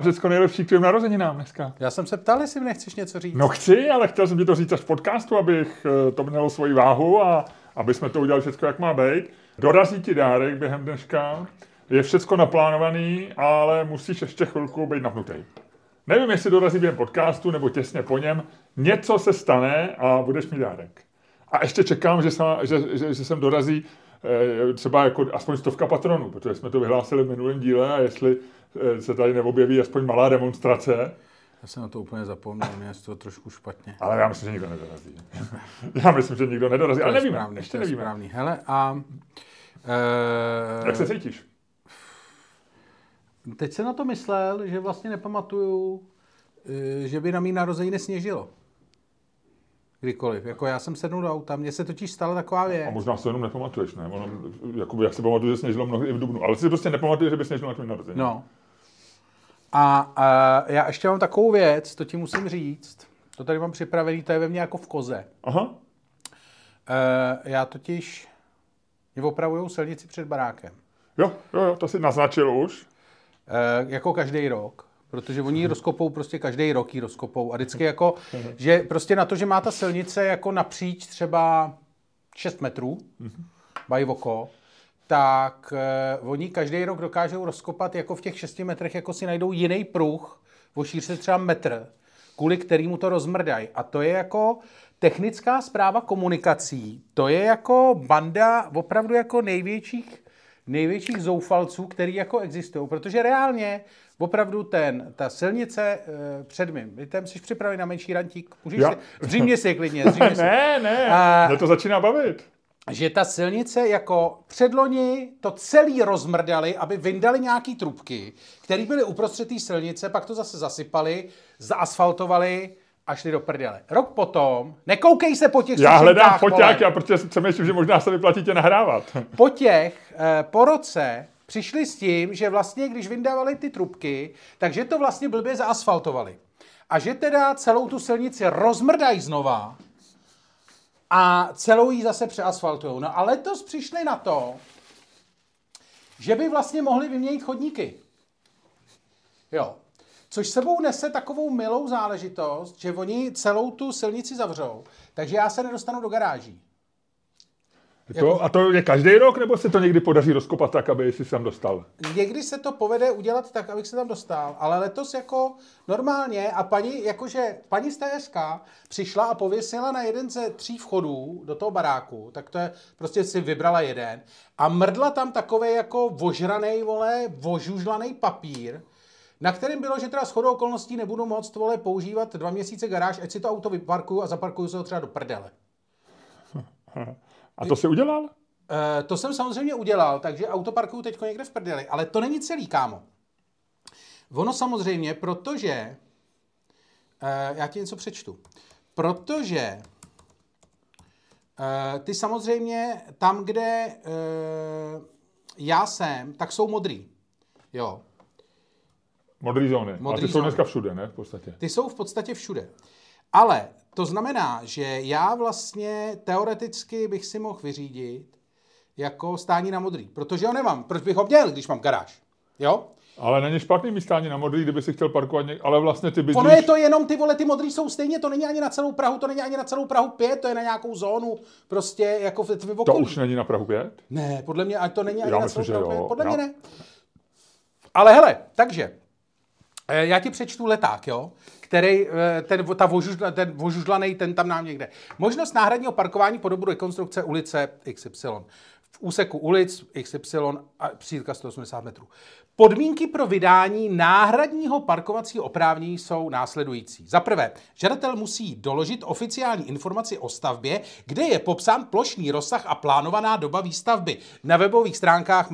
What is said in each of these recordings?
Řecko nejlepší k tvým narozeninám dneska. Já jsem se ptal, jestli mi nechceš něco říct. No chci, ale chtěl jsem ti to říct až v podcastu, abych eh, to mělo svoji váhu a aby jsme to udělali všechno, jak má být. Dorazí ti dárek během dneška. Je všechno naplánovaný, ale musíš ještě chvilku být napnutý. Nevím, jestli dorazí během podcastu nebo těsně po něm. Něco se stane a budeš mít dárek. A ještě čekám, že, sama, že, že, že sem dorazí třeba jako aspoň stovka patronů, protože jsme to vyhlásili v minulém díle a jestli eh, se tady neobjeví aspoň malá demonstrace, Já jsem na to úplně zapomněl, mě toho trošku špatně. ale já myslím, že nikdo nedorazí. já myslím, že nikdo nedorazí, ale To je nevíme, správný, ještě to je nevíme. Správný. Hele, a... Uh, Jak se cítíš? Teď jsem na to myslel, že vlastně nepamatuju, eh, že by na mý narozeniny sněžilo. Kdykoliv. Jako já jsem sednul do auta, mně se totiž stala taková A věc. možná se jenom nepamatuješ, ne? Ono, jakoby, jak si pamatuju, že sněžilo mnoho i v Dubnu, ale si prostě nepamatuješ, že by sněžilo na tvým narození. No. A, a já ještě mám takovou věc, to ti musím říct. To tady mám připravený, to je ve mně jako v koze. Aha, E, já totiž, mě opravujou silnici před barákem. jo, jo, jo, to si naznačil už. E, jako každý rok. Protože oni ji rozkopou prostě každý rok ji rozkopou. A vždycky jako, že prostě na to, že má ta silnice jako napříč třeba 6 metrů, mají oko, tak eh, oni každý rok dokážou rozkopat jako v těch 6 metrech, jako si najdou jiný pruh, o šířce třeba metr, kvůli kterému to rozmrdají. A to je jako technická zpráva komunikací. To je jako banda opravdu jako největších největších zoufalců, který jako existují, protože reálně opravdu ten, ta silnice e, před mým bytem, jsi připravený na menší rantík? Můžeš si, zřejmě si klidně, zřejmě si. Ne, ne, A- mě to začíná bavit. Že ta silnice jako předloni to celý rozmrdali, aby vyndali nějaký trubky, které byly uprostřed té silnice, pak to zase zasypali, zaasfaltovali a šli do prdele. Rok potom, nekoukej se po těch Já hledám sušinkách, foťák, vole. a protože si přemýšlím, že možná se vyplatí tě nahrávat. po těch, eh, po roce, přišli s tím, že vlastně, když vyndávali ty trubky, takže to vlastně blbě zaasfaltovali. A že teda celou tu silnici rozmrdají znova a celou ji zase přeasfaltujou. No a letos přišli na to, že by vlastně mohli vyměnit chodníky. Jo. Což sebou nese takovou milou záležitost, že oni celou tu silnici zavřou, takže já se nedostanu do garáží. To, a to je každý rok, nebo se to někdy podaří rozkopat tak, aby si sem dostal? Někdy se to povede udělat tak, abych se tam dostal, ale letos jako normálně a paní, jakože paní z TSK přišla a pověsila na jeden ze tří vchodů do toho baráku, tak to je, prostě si vybrala jeden a mrdla tam takový jako vožranej, vole, vožužlaný papír, na kterém bylo, že teda shodou okolností nebudu moct, vole, používat dva měsíce garáž, ať si to auto vyparkuju a zaparkuju se ho třeba do prdele. A to si udělal? Eh, to jsem samozřejmě udělal, takže auto parkuju teď někde v prdeli, ale to není celý, kámo. Ono samozřejmě, protože, eh, já ti něco přečtu, protože eh, ty samozřejmě tam, kde já jsem, tak jsou modrý. Jo, Modrý zóny. Modrý a ty jsou zóny. dneska všude, ne? V podstatě. Ty jsou v podstatě všude. Ale to znamená, že já vlastně teoreticky bych si mohl vyřídit jako stání na modrý, protože ho nemám. Proč bych ho měl, když mám garáž? Jo? Ale není špatný místání na modrý, kdyby si chtěl parkovat něk... Ale vlastně ty bydlíš... Ono je to jenom ty vole, ty modrý jsou stejně, to není ani na celou Prahu, to není ani na celou Prahu 5, to je na nějakou zónu, prostě jako v To okolí. už není na Prahu 5? Ne, podle mě, ať to není ani Já na myslím, celou že Prahu jo. 5, podle Já- mě ne. Ale hele, takže, já ti přečtu leták, jo, který, eh, ten, ta vožužla, ten vožužlanej, ten tam nám někde. Možnost náhradního parkování po dobu rekonstrukce ulice XY. V úseku ulic XY a přídka 180 metrů. Podmínky pro vydání náhradního parkovacího oprávnění jsou následující. Za prvé, žadatel musí doložit oficiální informaci o stavbě, kde je popsán plošný rozsah a plánovaná doba výstavby. Na webových stránkách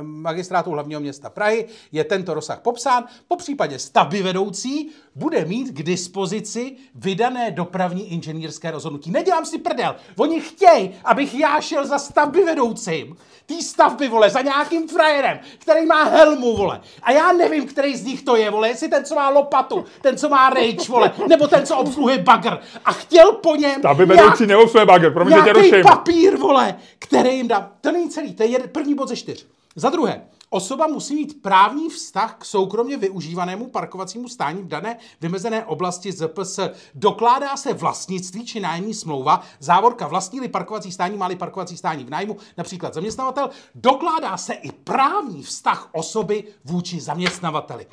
magistrátu hlavního města Prahy je tento rozsah popsán. Po případě stavby vedoucí bude mít k dispozici vydané dopravní inženýrské rozhodnutí. Nedělám si prdel. Oni chtějí, abych já šel za stavby vedoucím. Tý stavby, vole, za nějakým frajerem, který má helmu, vole. A já nevím, který z nich to je, vole. Jestli ten, co má lopatu, ten, co má rage, vole, nebo ten, co obsluhuje bagr. A chtěl po něm Stavby vedoucí neobsluhuje bagr, promiň, že tě ruším. papír, vole, který jim dá. To není celý, to je první bod ze čtyř. Za druhé, Osoba musí mít právní vztah k soukromně využívanému parkovacímu stání v dané vymezené oblasti ZPS. Dokládá se vlastnictví či nájemní smlouva, závorka vlastní parkovací stání, má parkovací stání v nájmu, například zaměstnavatel. Dokládá se i právní vztah osoby vůči zaměstnavateli.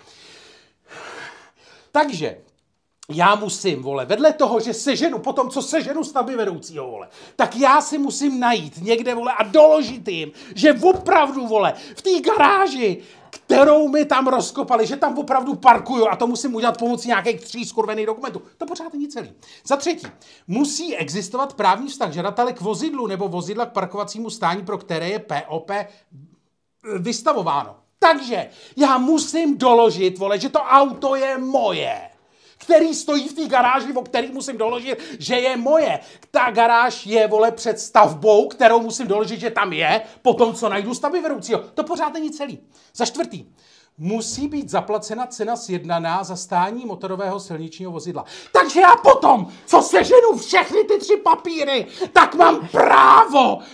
Takže já musím, vole, vedle toho, že seženu, potom co seženu stavby vedoucího, vole, tak já si musím najít někde, vole, a doložit jim, že opravdu, vole, v té garáži, kterou mi tam rozkopali, že tam opravdu parkuju a to musím udělat pomocí nějakých tří skurvených dokumentů. To pořád není celý. Za třetí, musí existovat právní vztah žadatele k vozidlu nebo vozidla k parkovacímu stání, pro které je POP vystavováno. Takže já musím doložit, vole, že to auto je moje který stojí v té garáži, o který musím doložit, že je moje. Ta garáž je, vole, před stavbou, kterou musím doložit, že tam je, potom, co najdu stavby vedoucího. To pořád není celý. Za čtvrtý, musí být zaplacena cena sjednaná za stání motorového silničního vozidla. Takže já potom, co seženu všechny ty tři papíry, tak mám právo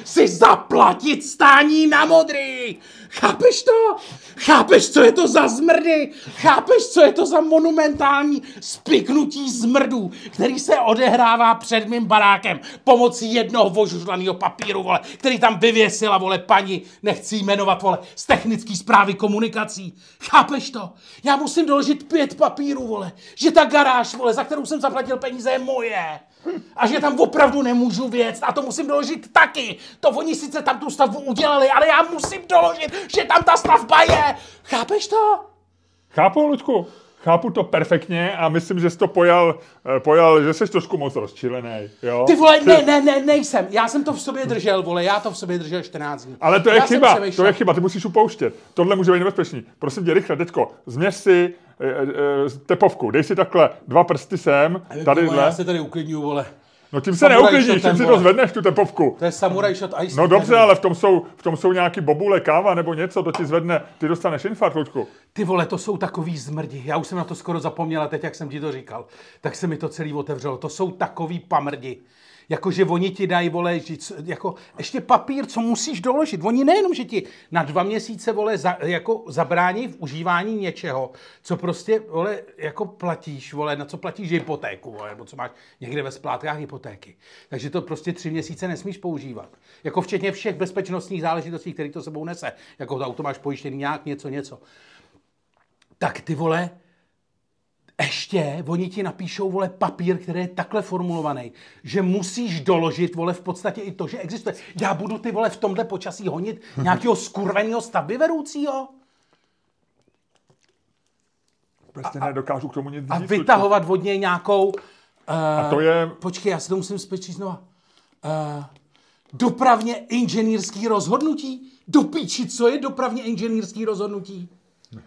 si zaplatit stání na modrý. Chápeš to? Chápeš, co je to za zmrdy? Chápeš, co je to za monumentální spiknutí zmrdů, který se odehrává před mým barákem pomocí jednoho vožužlaného papíru, vole, který tam vyvěsila, vole, paní, nechci jmenovat, vole, z technické zprávy komunikací. Chápeš to? Já musím doložit pět papírů, vole, že ta garáž, vole, za kterou jsem zaplatil peníze, je moje. A že tam opravdu nemůžu věc a to musím doložit taky. To oni sice tam tu stavbu udělali, ale já musím doložit, že tam ta stavba je. Chápeš to? Chápu, Luďku. Chápu to perfektně a myslím, že jsi to pojal, eh, pojal že jsi trošku moc rozčilený. Jo? Ty vole, ne, ne, ne, nejsem. Já jsem to v sobě držel, vole, já to v sobě držel 14 dní. Ale to je já chyba, to je chyba, ty musíš upouštět. Tohle může být nebezpečný. Prosím tě, rychle, teďko, změř si tepovku, dej si takhle dva prsty sem, tady. Já se tady uklidňuju, vole. No tím se neuklidníš, tím si to zvedneš, tu tepovku. To je samuraj shot ice. No dobře, ale v tom jsou, v tom jsou nějaký bobule, káva nebo něco, to ti zvedne, ty dostaneš infarkt, Luďku. Ty vole, to jsou takový zmrdi. Já už jsem na to skoro zapomněl, teď jak jsem ti to říkal, tak se mi to celý otevřelo. To jsou takový pamrdi jakože oni ti dají, vole, že, jako ještě papír, co musíš doložit. Oni nejenom, že ti na dva měsíce, vole, za, jako zabrání v užívání něčeho, co prostě, vole, jako platíš, vole, na co platíš hypotéku, vole, nebo co máš někde ve splátkách hypotéky. Takže to prostě tři měsíce nesmíš používat. Jako včetně všech bezpečnostních záležitostí, které to sebou nese. Jako to auto máš pojištěný nějak, něco, něco. Tak ty vole, ještě oni ti napíšou, vole, papír, který je takhle formulovaný, že musíš doložit, vole, v podstatě i to, že existuje. Já budu ty, vole, v tomhle počasí honit nějakého skurveného stavby vedoucího? Prostě nedokážu k tomu nic A vytahovat od něj nějakou... Uh, a to je... Počkej, já si to musím spečit znova. Uh, dopravně inženýrský rozhodnutí? Do píči, co je dopravně inženýrský rozhodnutí?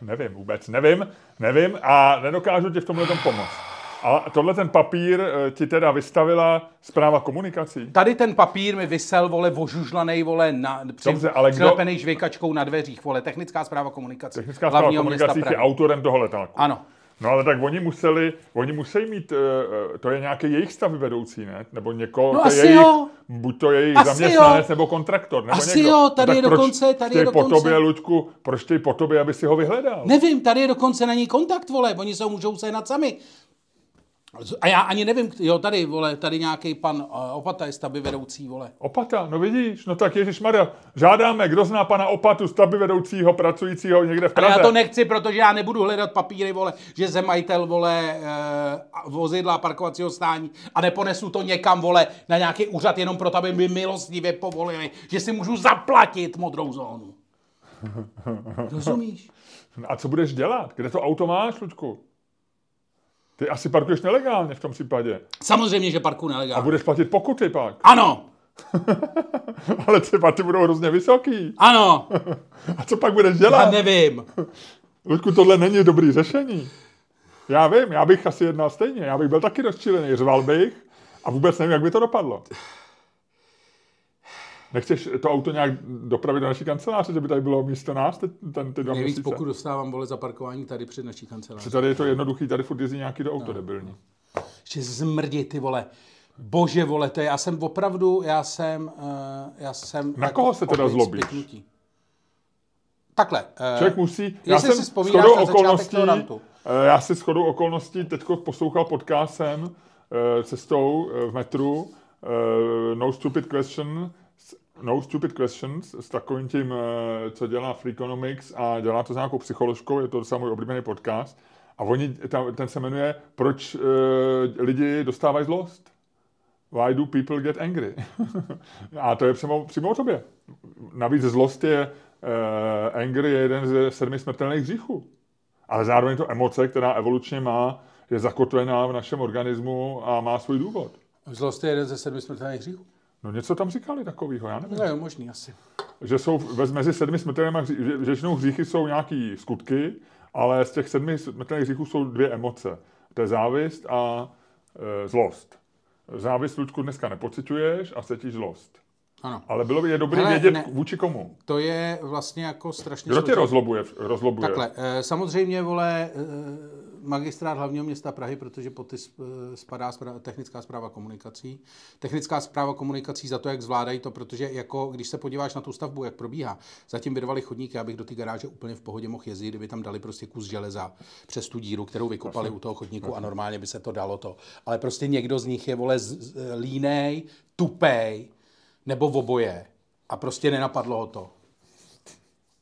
Nevím vůbec, nevím, nevím a nedokážu ti v tomhle tom pomoct. A tohle ten papír eh, ti teda vystavila zpráva komunikací? Tady ten papír mi vysel, vole, vožužlanej, vole, na, při, Dobře, ale kdo... žvěkačkou na dveřích, vole, technická zpráva komunikací. Technická zpráva komunikací je autorem toho letáku. Ano. No ale tak oni museli, oni museli mít, uh, to je nějaký jejich stavy vedoucí, ne? Nebo někoho, no to asi je jejich, jo. buď to je jejich asi zaměstnanec jo. nebo kontraktor. Nebo asi někdo. jo, tady no, je dokonce, tady je dokonce. po tobě, Luďku, proč ty po tobě, aby si ho vyhledal? Nevím, tady je dokonce na ní kontakt, vole, oni se ho můžou sehnat sami. A já ani nevím, jo, tady, vole, tady nějaký pan uh, Opata je vedoucí, vole. Opata, no vidíš, no tak Ježíš Maria, žádáme, kdo zná pana Opatu, stavby vedoucího, pracujícího někde v Praze. Ale já to nechci, protože já nebudu hledat papíry, vole, že jsem majitel, vole, uh, vozidla parkovacího stání a neponesu to někam, vole, na nějaký úřad jenom proto, aby mi milostivě povolili, že si můžu zaplatit modrou zónu. Rozumíš? A co budeš dělat? Kde to auto máš, Ludku? Ty asi parkuješ nelegálně v tom případě. Samozřejmě, že parkuju nelegálně. A budeš platit pokuty pak. Ano. Ale třeba ty budou hrozně vysoký. Ano. A co pak budeš dělat? Já nevím. Ludku, tohle není dobrý řešení. Já vím, já bych asi jednal stejně. Já bych byl taky rozčilený, řval bych a vůbec nevím, jak by to dopadlo. Nechceš to auto nějak dopravit do naší kanceláře, že by tady bylo místo nás ten, ten, ty dva Nejvíc měsíce? pokud dostávám vole za parkování tady před naší kanceláří. tady je to jednoduchý, tady furt jezdí nějaký do auto no. debilní. Ještě zmrdí ty vole. Bože vole, to já jsem opravdu, já jsem, uh, já jsem... Na koho se teda zlobíš? Takhle. eh, Člověk musí... jestli si vzpomínáš na rantu. eh, já si shodou okolností teď poslouchal podcast jsem eh, cestou eh, v metru eh, No Stupid Question No Stupid Questions s takovým tím, eh, co dělá Freakonomics a dělá to s nějakou psycholožkou, je to docela můj oblíbený podcast. A oni, ten se jmenuje Proč uh, lidi dostávají zlost? Why do people get angry? a to je přímo, přímo o tobě. Navíc zlost je, uh, angry je jeden ze sedmi smrtelných hříchů. Ale zároveň to emoce, která evolučně má, je zakotvená v našem organismu a má svůj důvod. Zlost je jeden ze sedmi smrtelných hříchů. No něco tam říkali takového, já nevím. No jo, možný asi. Že jsou ve- mezi sedmi smrtelnými hříchy, že většinou hříchy jsou nějaký skutky, ale z těch sedmi smrtelných hříchů jsou dvě emoce. To je závist a e, zlost. Závist, Luďku, dneska nepociťuješ a cítíš zlost. Ano. Ale bylo by je dobré Hele, vědět ne. vůči komu. To je vlastně jako strašně Kdo tě rozlobuje? rozlobuje? Takhle, eh, samozřejmě, vole, eh, magistrát hlavního města Prahy, protože pod ty eh, spadá technická zpráva komunikací. Technická zpráva komunikací za to, jak zvládají to, protože jako, když se podíváš na tu stavbu, jak probíhá, zatím vydavali chodníky, abych do té garáže úplně v pohodě mohl jezdit, kdyby tam dali prostě kus železa přes tu díru, kterou vykopali u toho chodníku a normálně by se to dalo to. Ale prostě někdo z nich je, vole, z- línej, tupej, nebo v oboje. A prostě nenapadlo ho to.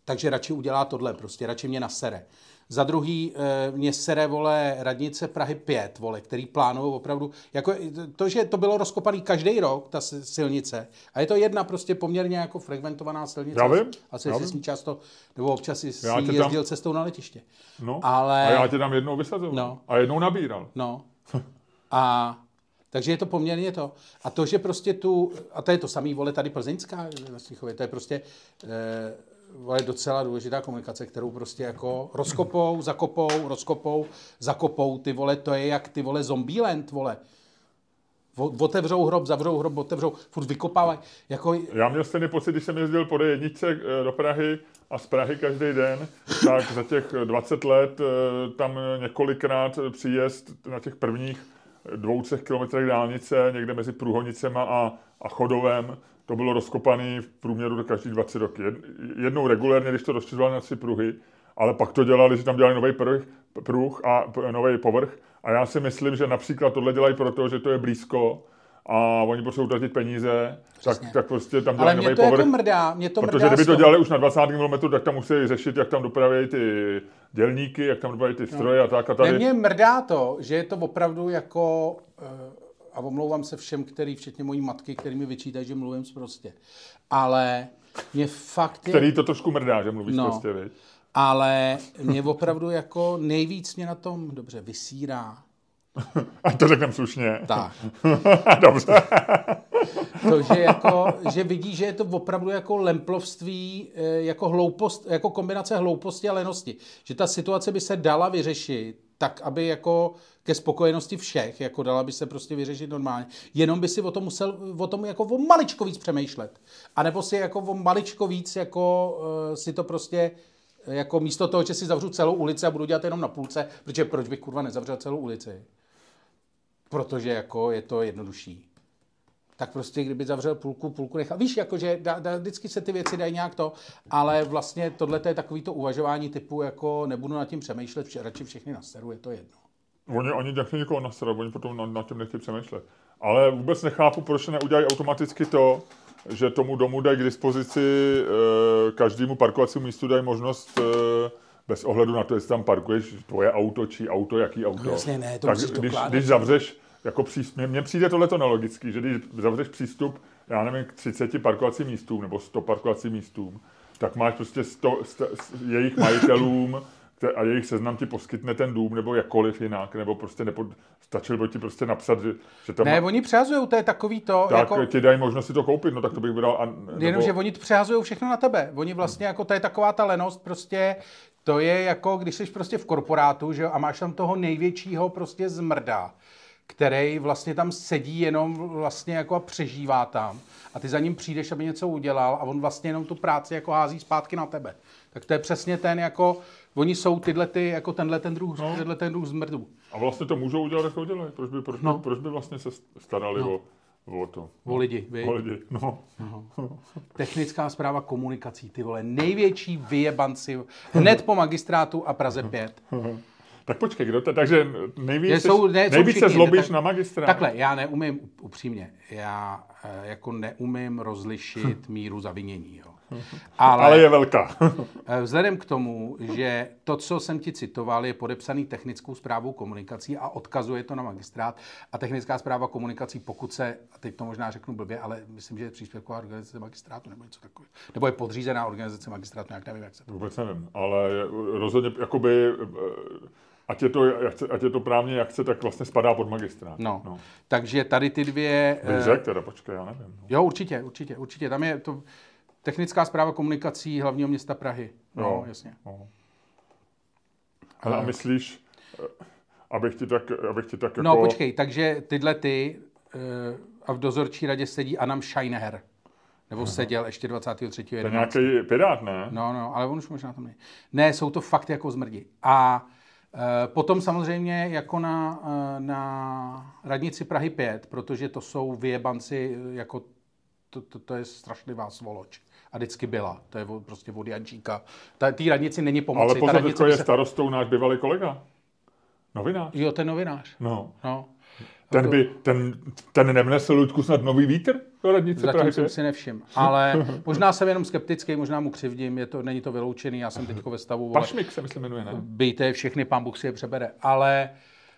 Takže radši udělá tohle, prostě radši mě nasere. Za druhý, eh, mě sere, vole, radnice Prahy 5, vole, který plánují opravdu, jako to, že to bylo rozkopaný každý rok, ta si- silnice, a je to jedna prostě poměrně jako frekventovaná silnice. Já vím, Asi já vím. s ní často, nebo občas Já tam- jezdil cestou na letiště. No, Ale- A já tě tam jednou vysazoval. No. A jednou nabíral. No. A takže je to poměrně to. A to, že prostě tu, a to je to samý, vole, tady plzeňská na Smíchově, to je prostě eh, vole, docela důležitá komunikace, kterou prostě jako rozkopou, zakopou, rozkopou, zakopou, ty vole, to je jak ty vole zombieland, vole. Otevřou hrob, zavřou hrob, otevřou, furt vykopávají. Jako, Já měl stejný pocit, když jsem jezdil po D1 eh, do Prahy a z Prahy každý den, tak za těch 20 let eh, tam několikrát příjezd na těch prvních dvou, třech kilometrech dálnice, někde mezi Průhonicema a, a Chodovem, to bylo rozkopaný v průměru každý 20 roky. Jed- Jednou regulérně, když to rozšiřovali na tři pruhy, ale pak to dělali, že tam dělali nový pruh, pruh a nový povrch. A já si myslím, že například tohle dělají proto, že to je blízko a oni potřebují utratit peníze, tak, tak prostě tam ale dělají mě nový to povrch. jako mrdá, mě to Protože mrdá kdyby z to dělali už na 20 km, tak tam musí řešit, jak tam dopravějí ty dělníky, jak tam dopravějí ty stroje a tak a Ne, tady. mě mrdá to, že je to opravdu jako, eh, a omlouvám se všem, který, včetně mojí matky, který mi vyčítají, že mluvím prostě. Ale mě fakt je, Který to trošku mrdá, že mluvíš No. prostě, viď? ale mě opravdu jako nejvíc mě na tom dobře vysírá. Ať to řekneme slušně. Tak. Dobře. To, že, jako, že vidí, že je to opravdu jako lemplovství, eh, jako, hloupost, jako kombinace hlouposti a lenosti. Že ta situace by se dala vyřešit tak, aby jako ke spokojenosti všech, jako dala by se prostě vyřešit normálně. Jenom by si o tom musel, o tom jako o maličko víc přemýšlet. A nebo si jako o maličko víc jako uh, si to prostě eh, jako místo toho, že si zavřu celou ulici a budu dělat jenom na půlce, protože proč bych kurva nezavřel celou ulici? Protože jako je to jednodušší tak prostě kdyby zavřel půlku, půlku nechal. Víš, jakože da, da, vždycky se ty věci dají nějak to, ale vlastně tohle je takový to uvažování typu, jako nebudu nad tím přemýšlet, vše, radši všechny naseru, je to jedno. Oni, oni nechtějí někoho nasrat, oni potom na, na tím nechtějí přemýšlet. Ale vůbec nechápu, proč neudělají automaticky to, že tomu domu dají k dispozici e, každému parkovacímu místu dají možnost e, bez ohledu na to, jestli tam parkuješ tvoje auto, či auto, jaký auto. No jasně, ne, to tak když, když zavřeš, jako přístup, mně, přijde tohleto nelogický, že když zavřeš přístup, já nevím, k 30 parkovacím místům nebo 100 parkovacím místům, tak máš prostě 100, 100, jejich majitelům a jejich seznam ti poskytne ten dům, nebo jakkoliv jinak, nebo prostě nepo, stačilo by ti prostě napsat, že, že tam Ne, má, oni přehazují, to je takový to, tak jako, ti dají možnost si to koupit, no tak to bych vydal. A, nebo, jenomže oni přehazují všechno na tebe. Oni vlastně, jako to je taková ta lenost, prostě, to je jako, když jsi prostě v korporátu, že jo, a máš tam toho největšího prostě zmrda, který vlastně tam sedí jenom vlastně jako a přežívá tam. A ty za ním přijdeš, aby něco udělal a on vlastně jenom tu práci jako hází zpátky na tebe. Tak to je přesně ten jako, oni jsou tyhle ty, jako tenhle ten druh, no. tenhle ten druh zmrdů. A vlastně to můžou udělat, jak to udělají. Proč by, proč, No. no. proč by vlastně se starali no. o, o to. O lidi, viď? O lidi, no. Technická zpráva komunikací, ty vole, největší vyjebanci hned po magistrátu a Praze 5. Tak počkej, kdo to, takže nejvíc, Je, jsou, ne, jsou nejvíc se všichni, zlobíš tak- na magistrát. Takhle, já neumím, upřímně, já eh, jako neumím rozlišit míru zavinění, jo. Ale, Ale je velká. eh, vzhledem k tomu, že to, co jsem ti citoval, je podepsaný technickou zprávou komunikací a odkazuje to na magistrát a technická zpráva komunikací, pokud se, a teď to možná řeknu blbě, ale myslím, že je příspěvková organizace magistrátu nebo něco takového, nebo je podřízená organizace magistrátu, nějak nevím, jak se to Vůbec nevím, ale rozhodně, jakoby, eh, ať je to, ať je to právně jak chce, tak vlastně spadá pod magistrát. No. no. Takže tady ty dvě... Bych eh, řekl teda, počkej, já nevím. No. Jo, určitě, určitě, určitě. Tam je to technická zpráva komunikací hlavního města Prahy. No, Jo. jasně. No. Ale a myslíš, eh, abych ti tak, abych ti tak jako... No, počkej, takže tyhle ty uh, a v dozorčí radě sedí Anam Scheinher. Nebo seděl ještě 23. To je nějaký pirát, ne? No, no, ale on už možná tam není. Ne, jsou to fakt jako zmrdi. A potom samozřejmě jako na, e, na radnici Prahy 5, protože to jsou vyjebanci, e, jako to, to, to je strašlivá svoloč. A vždycky byla. To je prostě od Jančíka. Ta- Té radnici není pomoci. Ale Ta pozor, je se- starostou náš bývalý kolega. Novinář. Jo, ten novinář. No. No. Ten, by, ten, ten nevnesl Ludku snad nový vítr do radnice Zatím Prahy. jsem si nevšiml. Ale možná jsem jenom skeptický, možná mu křivdím, je to, není to vyloučený, já jsem teď ve stavu, vole, Pašmik se myslím jmenuje, ne? byjte všechny, pán Bůh si je přebere. Ale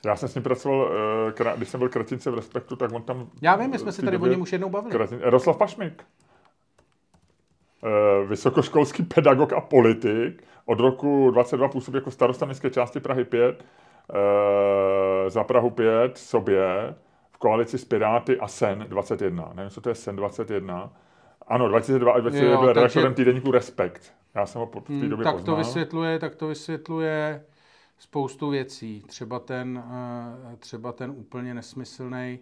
Já jsem s ním pracoval, eh, když jsem byl kratince v Respektu, tak on tam... já vím, my jsme v se tady o něm už jednou bavili. Kratin, Jaroslav Pašmik. Eh, Vysokoškolský pedagog a politik. Od roku 22 působí jako starosta městské části Prahy 5. eh, Za Prahu 5 sobě v koalici s Piráty a SEN 21. Nevím, co to je SEN 21. Ano, 22 a 21 Jo, byl takže- redaktorem týdeníku Respekt. Já jsem ho po- v té době tak to poznal. vysvětluje, tak to vysvětluje spoustu věcí. Třeba ten, eh, třeba ten úplně nesmyslný.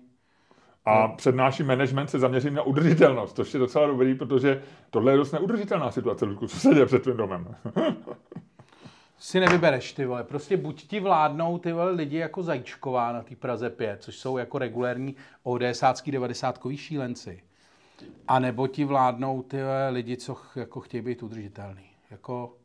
A přednáší management se zaměřím na udržitelnost, což je docela dobrý, protože tohle je dost neudržitelná situace, Ludku, co se děje před tvým domem. Si nevybereš, ty vole. Prostě buď ti vládnou ty vole lidi jako Zajíčková na té Praze 5, což jsou jako regulérní ODSácký 90 šílenci. A nebo ti vládnou ty vole lidi, co ch- jako chtějí být udržitelný. Jako,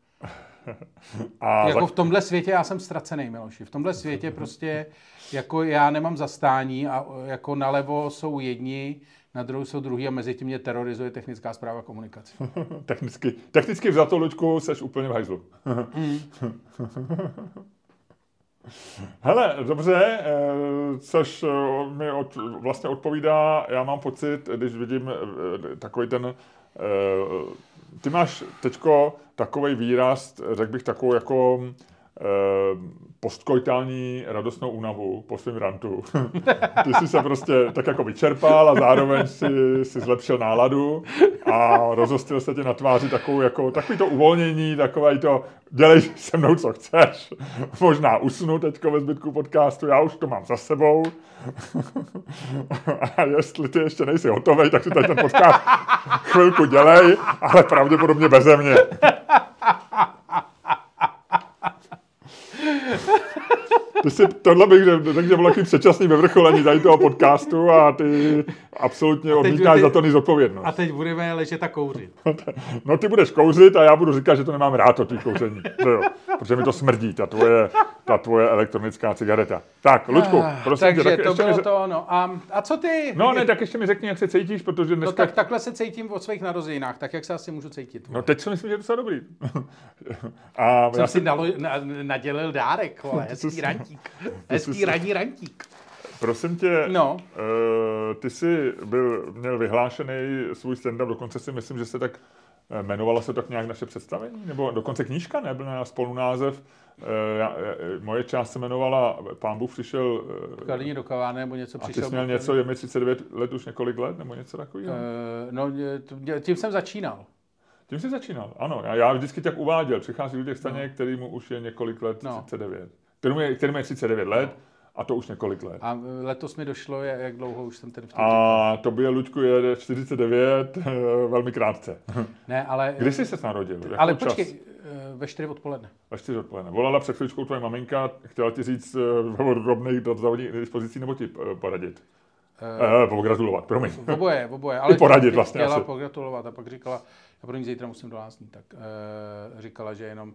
A jako v tomhle světě já jsem ztracený, Miloši. V tomhle světě prostě jako já nemám zastání a jako nalevo jsou jedni, na druhou jsou druhý a mezi tím mě terorizuje technická zpráva komunikace. technicky, technicky vzato, Luďku, seš úplně v hajzlu. Hele, dobře, eh, což eh, mi od, vlastně odpovídá, já mám pocit, když vidím eh, takový ten, ty máš teďko takový výraz, řekl bych takovou jako postkoitální radostnou únavu po svém rantu. Ty jsi se prostě tak jako vyčerpal a zároveň si, si zlepšil náladu a rozostil se ti na tváři takovou jako, takový to uvolnění, takové to, dělej se mnou, co chceš. Možná usnu teďko ve zbytku podcastu, já už to mám za sebou. A jestli ty ještě nejsi hotový, tak si tady ten podcast chvilku dělej, ale pravděpodobně beze mě. Ty si, tohle bych řekl, že bylo takový předčasný vyvrcholení tady toho podcastu a ty absolutně odmítáš ty- za to nic odpovědnost. A teď budeme ležet a kouřit. No ty budeš kouřit a já budu říkat, že to nemám rád, to tvý kouření. Jo? Protože mi to smrdí, ta tvoje, ta tvoje elektronická cigareta. Tak, Luďku, prosím Takže tě, tak to ještě mi, bylo řek- to, no. A, a co ty? No ne, tak ještě mi řekni, jak se cítíš, protože No dneska... tak takhle se cítím od svých narozeninách, tak jak se asi můžu cítit? No teď si myslím, že je docela dobrý. A Jsem já si nalo, na, nadělil dárek, vole, hezký rantík. Hezký ranní rantík. prosím tě, No. eh, ty jsi byl, měl vyhlášený svůj stand-up, dokonce si myslím, že se tak eh, jmenovala se tak nějak naše představení, nebo dokonce knížka, ne? Byl na spolunázev. Eh, já- eh, Moje část se jmenovala Pán Bůh přišel Kalini do kavárny nebo něco a ty přišel. jsi měl něco, je mi 39 let už několik let, nebo něco takového? No, to- tím jsem začínal. Tím jsi začínal, ano. Já, já vždycky tak uváděl. Přichází do těch staněk, který mu už je několik let, No. 39. Kterým je, kterým je 39 let a to už několik let. A letos mi došlo, jak dlouho už jsem ten vtip. A tobě, Luďku, je 49 eh, velmi krátce. Ne, ale... Kdy jsi se narodil? Jakou ale čas? počkej, eh, ve 4 odpoledne. Ve 4 odpoledne. Volala před chvíličkou tvoje maminka, chtěla ti říct o drobných zdravotních dispozicí nebo ti poradit? Eh, pogratulovat, promiň. Oboje, oboje. Ale poradit chtěla vlastně asi. pogratulovat a pak říkala, já pro ní zítra musím do tak eh, říkala, že jenom,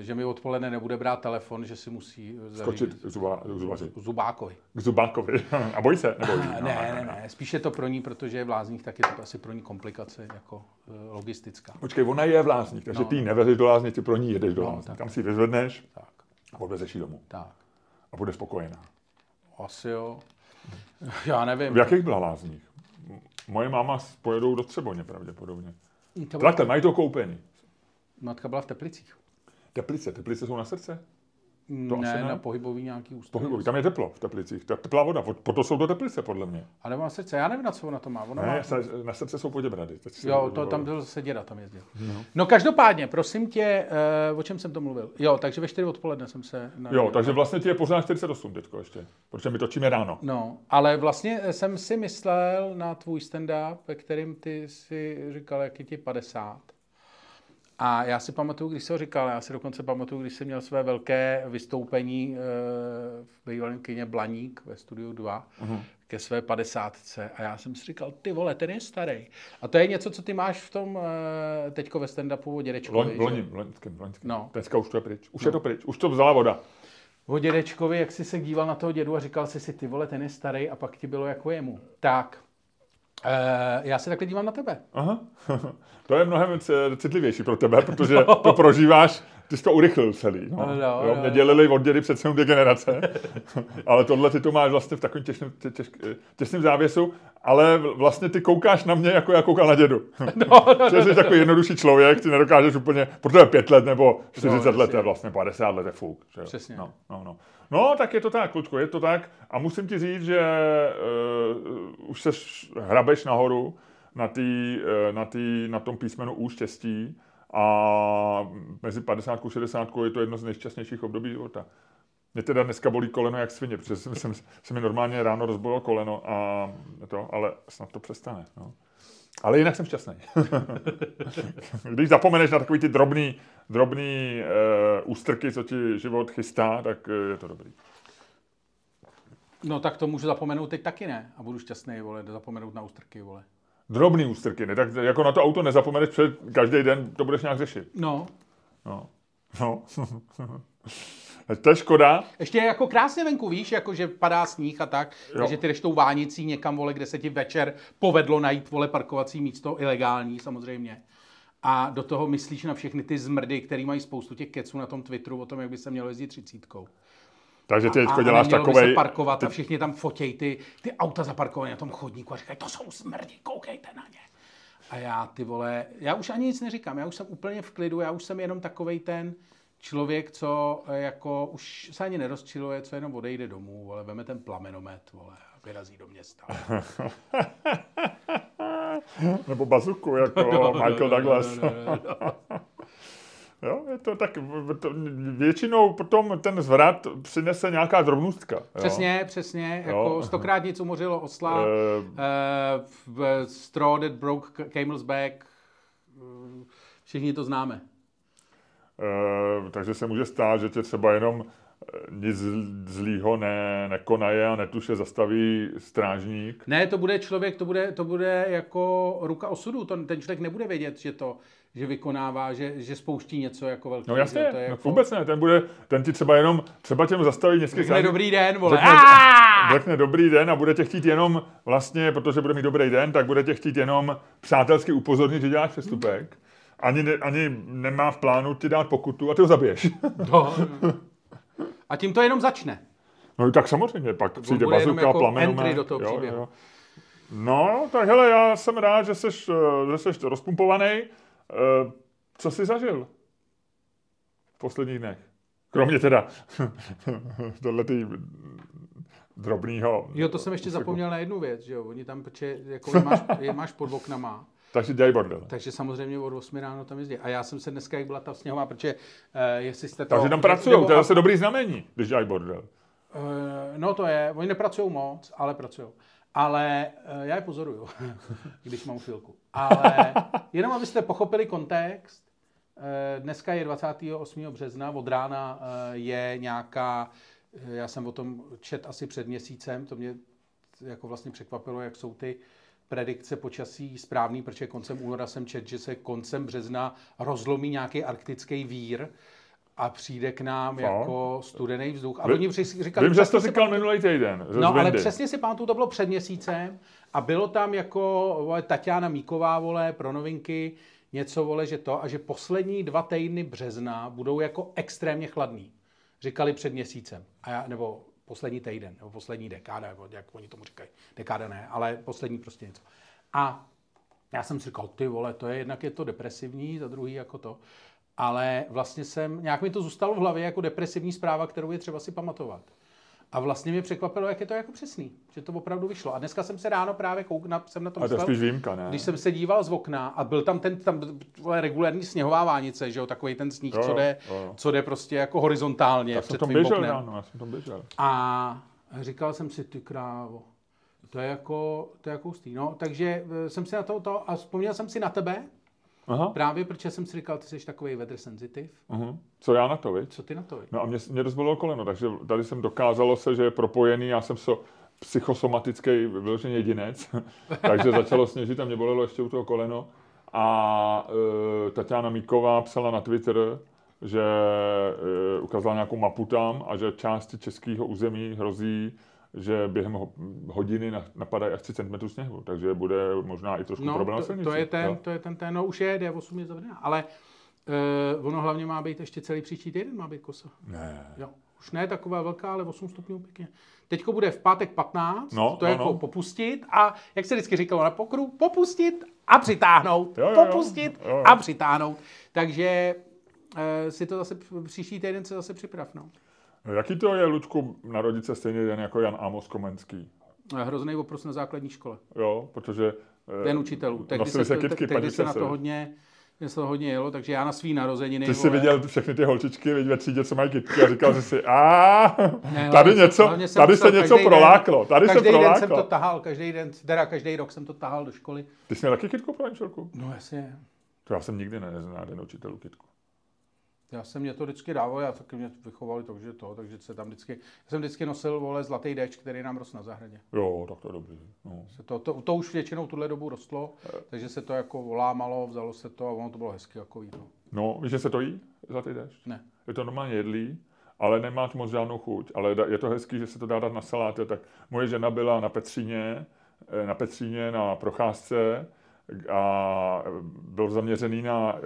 že mi odpoledne nebude brát telefon, že si musí Skočit k zuba, k zubaři. Zubákovi. K zubákovi. A bojí se? Nebojí. Ne, ne, ne, ne, spíš je to pro ní, protože je v lázních, tak je to asi pro ní komplikace jako eh, logistická. Počkej, ona je v lázních, takže No. ty nevezeš do lázní, ty pro ní jedeš do No, lázní. tak. Tam si vyzvedneš Tak, a odvezeš ji domů. tak. A bude spokojená. Asi jo. Já nevím. V jakých byla lázních? Moje máma pojedou do Třeboně pravděpodobně. To Takhle, mají to koupený. matka byla v Teplicích. Teplice, Teplice jsou na srdce? To ne, ne. na pohybový nějaký ústrojí. Pohybový. Tam je teplo v Teplicích. Ta teplá voda. Proto jsou to Teplice, podle mě. A nebo na srdce, já nevím, na co ona to má. Ona má... Ne, se- na srdce jsou Poděbrady. Jo, to tam byl zase děda, tam jezdil. No, no každopádně, prosím tě, uh, o čem jsem to mluvil? Jo, takže ve 4 odpoledne jsem se... Na... Jo, takže vlastně ti je pořád 48 teďko ještě. Protože my točíme ráno. No, ale vlastně jsem si myslel na tvůj stand-up, ve kterým ty si říkal, jak je ti 50. A já si pamatuju, když jsi ho říkal, já si dokonce pamatuju, když jsi měl své velké vystoupení eh, v bývalém kině Blaník ve studiu 2 Mhm. uh-huh. ke své padesátce. A já jsem si říkal, ty vole, ten je starý. A to je něco, co ty máš v tom eh, teďko ve stand-upu o dědečkovi. Loň, loňském, loňském. No. Dneska už to je pryč. Už je to pryč. Už to vzala voda. O dědečkovi, jak jsi se díval na toho dědu a říkal jsi si, ty vole, ten je starý a pak ti bylo jako jemu. Tak, já se takhle dívám na tebe. Aha. to je mnohem citlivější pro tebe, protože to prožíváš, ty jsi to urychlil celý. No. No, jo, no, mě no. dělili od dědy přece jenom dvě generace, ale tohle ty to máš vlastně v takovém těžném, tě- těž, těsném závěsu, ale vlastně ty koukáš na mě, jako já koukal na dědu. No, no, jsi takový jednodušší člověk, ty nedokážeš úplně, protože pět let nebo 40 let jasně. je vlastně 50 let je fuk. Že? jo? Přesně. No, no, no. no, tak je to tak, Klučko, je to tak. A musím ti říct, že uh, už se hrabeš nahoru na, tý, uh, na, tý, na tom písmenu U štěstí a mezi 50 a 60 je to jedno z nejšťastnějších období života. Mě teda dneska bolí koleno jak svině, protože jsem, jsem, se mi normálně ráno rozbolilo koleno, a to, ale snad to přestane. No. Ale jinak jsem šťastný. Když zapomeneš na takový ty drobný, drobný uh, ústrky, co ti život chystá, tak uh, je to dobrý. No tak to můžu zapomenout teď taky ne. A budu šťastný, vole, zapomenout na ústrky, vole. Drobný ústrky, ne? tak jako na to auto nezapomeneš, před každý den to budeš nějak řešit. No. No. no. to je škoda. Ještě je jako krásně venku, víš, jako že padá sníh a tak, Jo. takže ty jdeš tou vánicí někam, vole, kde se ti večer povedlo najít, vole, parkovací místo, ilegální samozřejmě. A do toho myslíš na všechny ty zmrdy, který mají spoustu těch keců na tom Twitteru o tom, jak by se mělo jezdit třicítkou. Takže ty teďko děláš takovej... se parkovat a všichni tam fotějí ty, ty auta zaparkované na tom chodníku a říkají, to jsou smrdi, koukejte na ně. A já, ty vole, já už ani nic neříkám, já už jsem úplně v klidu, já už jsem jenom takovej ten člověk, co eh, jako už se ani nerozčiluje, co jenom odejde domů, vole, veme ten plamenomet, vole, a vyrazí do města. Nebo bazuku, jako Michael Douglas. Jo, je to tak, to, většinou potom ten zvrat přinese nějaká drobnostka. Jo. Přesně, přesně, Jo. jako stokrát nic umořilo osla, Eh, uh, v straw that broke camel's back, eh, všichni to známe. Eh, takže se může stát, že tě třeba jenom eh, nic zlýho ne, nekonaje a netuše zastaví strážník. Ne, to bude člověk, to bude, to bude jako ruka osudu. To, ten člověk nebude vědět, že to, že vykonává, že, že spouští něco jako velký. No jasně, to je no, jako, vůbec ne, ten bude, ten ti třeba jenom, třeba těm zastaví městský Řekne dobrý den, vole. Řekne- Aaaa! řekne dobrý den a bude tě chtít jenom, vlastně, protože bude mít dobrý den, tak bude tě chtít jenom přátelsky upozornit, že děláš přestupek. Ani, ne, ani nemá v plánu ti dát pokutu a ty ho zabiješ. No, no. A tím to jenom začne. No tak samozřejmě, pak přijde bude jenom bazuka, jako plamenomet. entry do toho příběhu. No, tak hele, já jsem rád, že jsi, že jsi rozpumpovaný. Eh, Co jsi zažil v posledních dnech? Kromě teda tohle ty drobnýho. Jo, to jsem ještě zapomněl na jednu věc, že jo. Oni tam, protože jako je máš, je máš pod oknama, Takže dělají bordel. takže samozřejmě od 8 ráno tam jezdí. A já jsem se dneska, jak byla ta sněhová, protože uh, jestli jste to... Takže tam pracují, to je zase dobrý znamení, když dělají bordel. Eh, No to je, oni nepracují moc, ale pracují. Ale eh, já je pozoruju, když mám chvilku. Ale jenom abyste pochopili kontext, eh, dneska je 28. března, od rána eh, je nějaká, eh, já jsem o tom čet asi před měsícem, to mě jako vlastně překvapilo, jak jsou ty predikce počasí správný, protože koncem února jsem čet, že se koncem března rozlomí nějaký arktický vír a přijde k nám Co? jako studený vzduch. A Vy- oni při- říkali, Vím, že si říkal pamatuju- minulý týden. No, ale Zvendy. přesně si pamatuju, to bylo před měsícem a bylo tam jako vole, Tatiana Míková, vole, pro novinky, něco, vole, že to, a že poslední dva týdny března budou jako extrémně chladný. Říkali před měsícem. A já, nebo poslední týden, nebo poslední dekáda, nebo jak oni tomu říkají. Dekáda ne, ale poslední prostě něco. A já jsem si říkal, ty vole, to je jednak je to depresivní, za druhý jako to. Ale vlastně jsem, nějak mi to zůstalo v hlavě jako depresivní zpráva, kterou je třeba si pamatovat. A vlastně mě překvapilo, jak je to jako přesný, že to opravdu vyšlo. A dneska jsem se ráno právě kouk, na, jsem na to to myslel, spíš výjimka, ne? když jsem se díval z okna a byl tam ten tam vole, regulární sněhová vánice, že jo, takový ten sníh, Jo, co jde, jo, co jde prostě jako horizontálně jsem před tam tvým běžel oknem. ráno, já jsem tam běžel. A říkal jsem si, ty krávo, to je jako, to je jako hustý. No, takže eh, jsem si na to, to a vzpomněl jsem si na tebe, Aha. právě protože jsem si říkal, ty jsi takový weather sensitive. Uh-huh. Co já na to, viď? Co ty na to? viď? No a mě, mě rozbolilo koleno, takže tady jsem dokázalo se, že je propojený, já jsem so, psychosomatický vyložený jedinec, takže začalo sněžit a mě bolelo ještě u toho koleno. A e, Tatiana Míková psala na Twitter, že e, ukázala nějakou mapu tam a že části českého území hrozí, že během ho, hodiny na- napadají až 3 cm sněhu, takže bude možná i trošku No, problém to, silnici. to, je ten, to je ten, ten, no už je, D8 je zavřená, ale uh, ono hlavně má být ještě celý příští týden, má být kosa. Ne. Jo. Už ne taková velká, ale 8 stupňů pěkně. Teďko bude v pátek 15, No, to je no, jako no. popustit a, jak se vždycky říkalo na pokru, popustit a přitáhnout. Jo, jo, popustit Jo, jo. a přitáhnout. Takže uh, si to zase příští týden se zase připrav. No. No, jaký to je, Ludku, narodit se stejně den jako Jan Amos Komenský? No, hrozný oprost na základní škole. Jo, protože... Ten eh, učitelů. Tehdy se, se, kytky, tehdy se na to hodně, mě se to hodně jelo, takže já na svý narozeniny. Ty jsi vole, viděl všechny ty holčičky, viděl ve třídě, co mají kytky a říkal jsi si, a tady něco, tady se něco proláklo, tady se proláklo. Každý den jsem to tahal, každý den, teda každý rok jsem to tahal do školy. Ty jsi měl taky kytku pro No jasně. To já jsem nikdy neznal den učitelů kytku. Já jsem mě to vždycky dával, já taky mě vychovali to, že to, takže se tam vždycky, já jsem vždycky nosil, vole, zlatý deč, který nám rostl na zahradě. Jo, tak to je dobrý. No. Se to, to, to, už většinou tuhle dobu rostlo, takže se to jako volámalo, vzalo se to a ono to bylo hezky jako jí to. no, víš, že se to jí za ty déšť? Ne. Je to normálně jedlý, ale nemá to moc žádnou chuť. Ale je to hezký, že se to dá dát na saláty. Tak moje žena byla na Petříně, eh, na Petříně na procházce a byl zaměřený na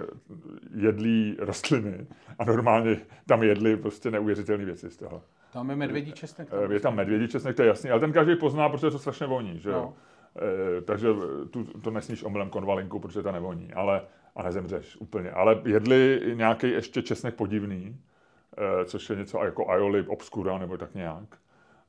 jedlý rostliny. A normálně tam jedli prostě neuvěřitelné věci z toho. Tam je medvědí česnek. Eh, Je tam medvědí česnek, to je jasný, ale ten každý pozná, protože to strašně voní, že jo? No. Eh, takže tu, to nesníš omylem konvalinku, protože ta nevoní, ale a nezemřeš úplně. Ale jedli nějaký ještě česnek podivný, eh, což je něco jako aioli obscura nebo tak nějak.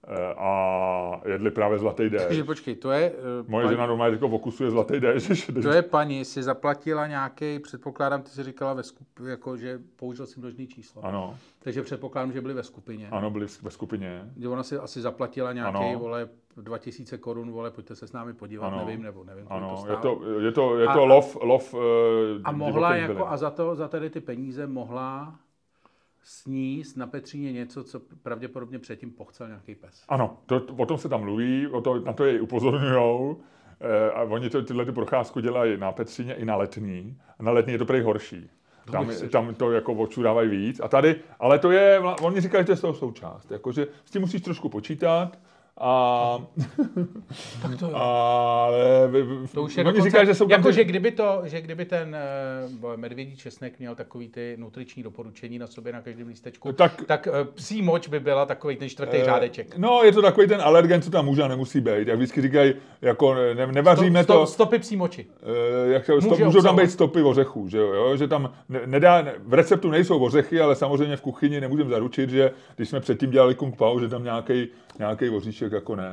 Eh, a jedli právě zlatý Takže déšť. počkej, to je, uh, Moje žena normálně jako okusuje zlatý déšť. to je paní, si zaplatila nějaký, předpokládám, ty si říkala ve skup, jako, že použil si množný číslo. Ano, Takže předpokládám, že byli ve skupině. ano, byli ve skupině. Že ona si asi zaplatila nějaký, Ano. vole, 2000 korun, vole, pojďte se s námi podívat, Ano. nevím, nebo nevím, Ano, to je stálo. to, je to, je A- to lov, lov uh, A mohla jako, a za to, za tady ty peníze mohla sníst na Petříně něco, co pravděpodobně předtím pochcel nějaký pes. Ano, to, o tom se tam mluví, o to, na to je upozorňují. E, a oni to, tyhle ty procházku dělají na Petříně i na letní. A na letní je to prej horší. Tam, bych si tam to jako očudávají víc. A tady, ale to je, oni říkají, že to je z toho součást. Jakože s tím musíš trošku počítat. A, Tak to vy- To už je dokonce, říkají, že jsou jako, že kdyby, to, že kdyby ten uh, medvědí česnek měl takový ty nutriční doporučení na sobě na každém lístečku, Tak- tak uh, psí moč by byla takový ten čtvrtý Eh, řádeček. No, je to takový ten alergen, co tam může a nemusí být. Jak vždycky říkají, jako ne, nevaříme Sto- to... Stopy psí moči. Eh, jak to, Může můžou tam být stopy ořechů, že jo, jo? že tam ne, nedá, ne, v receptu nejsou ořechy, ale samozřejmě v kuchyni nemůžeme zaručit, že když jsme předtím dělali kung pao, že tam nějaký nějaký oříšek jako ne,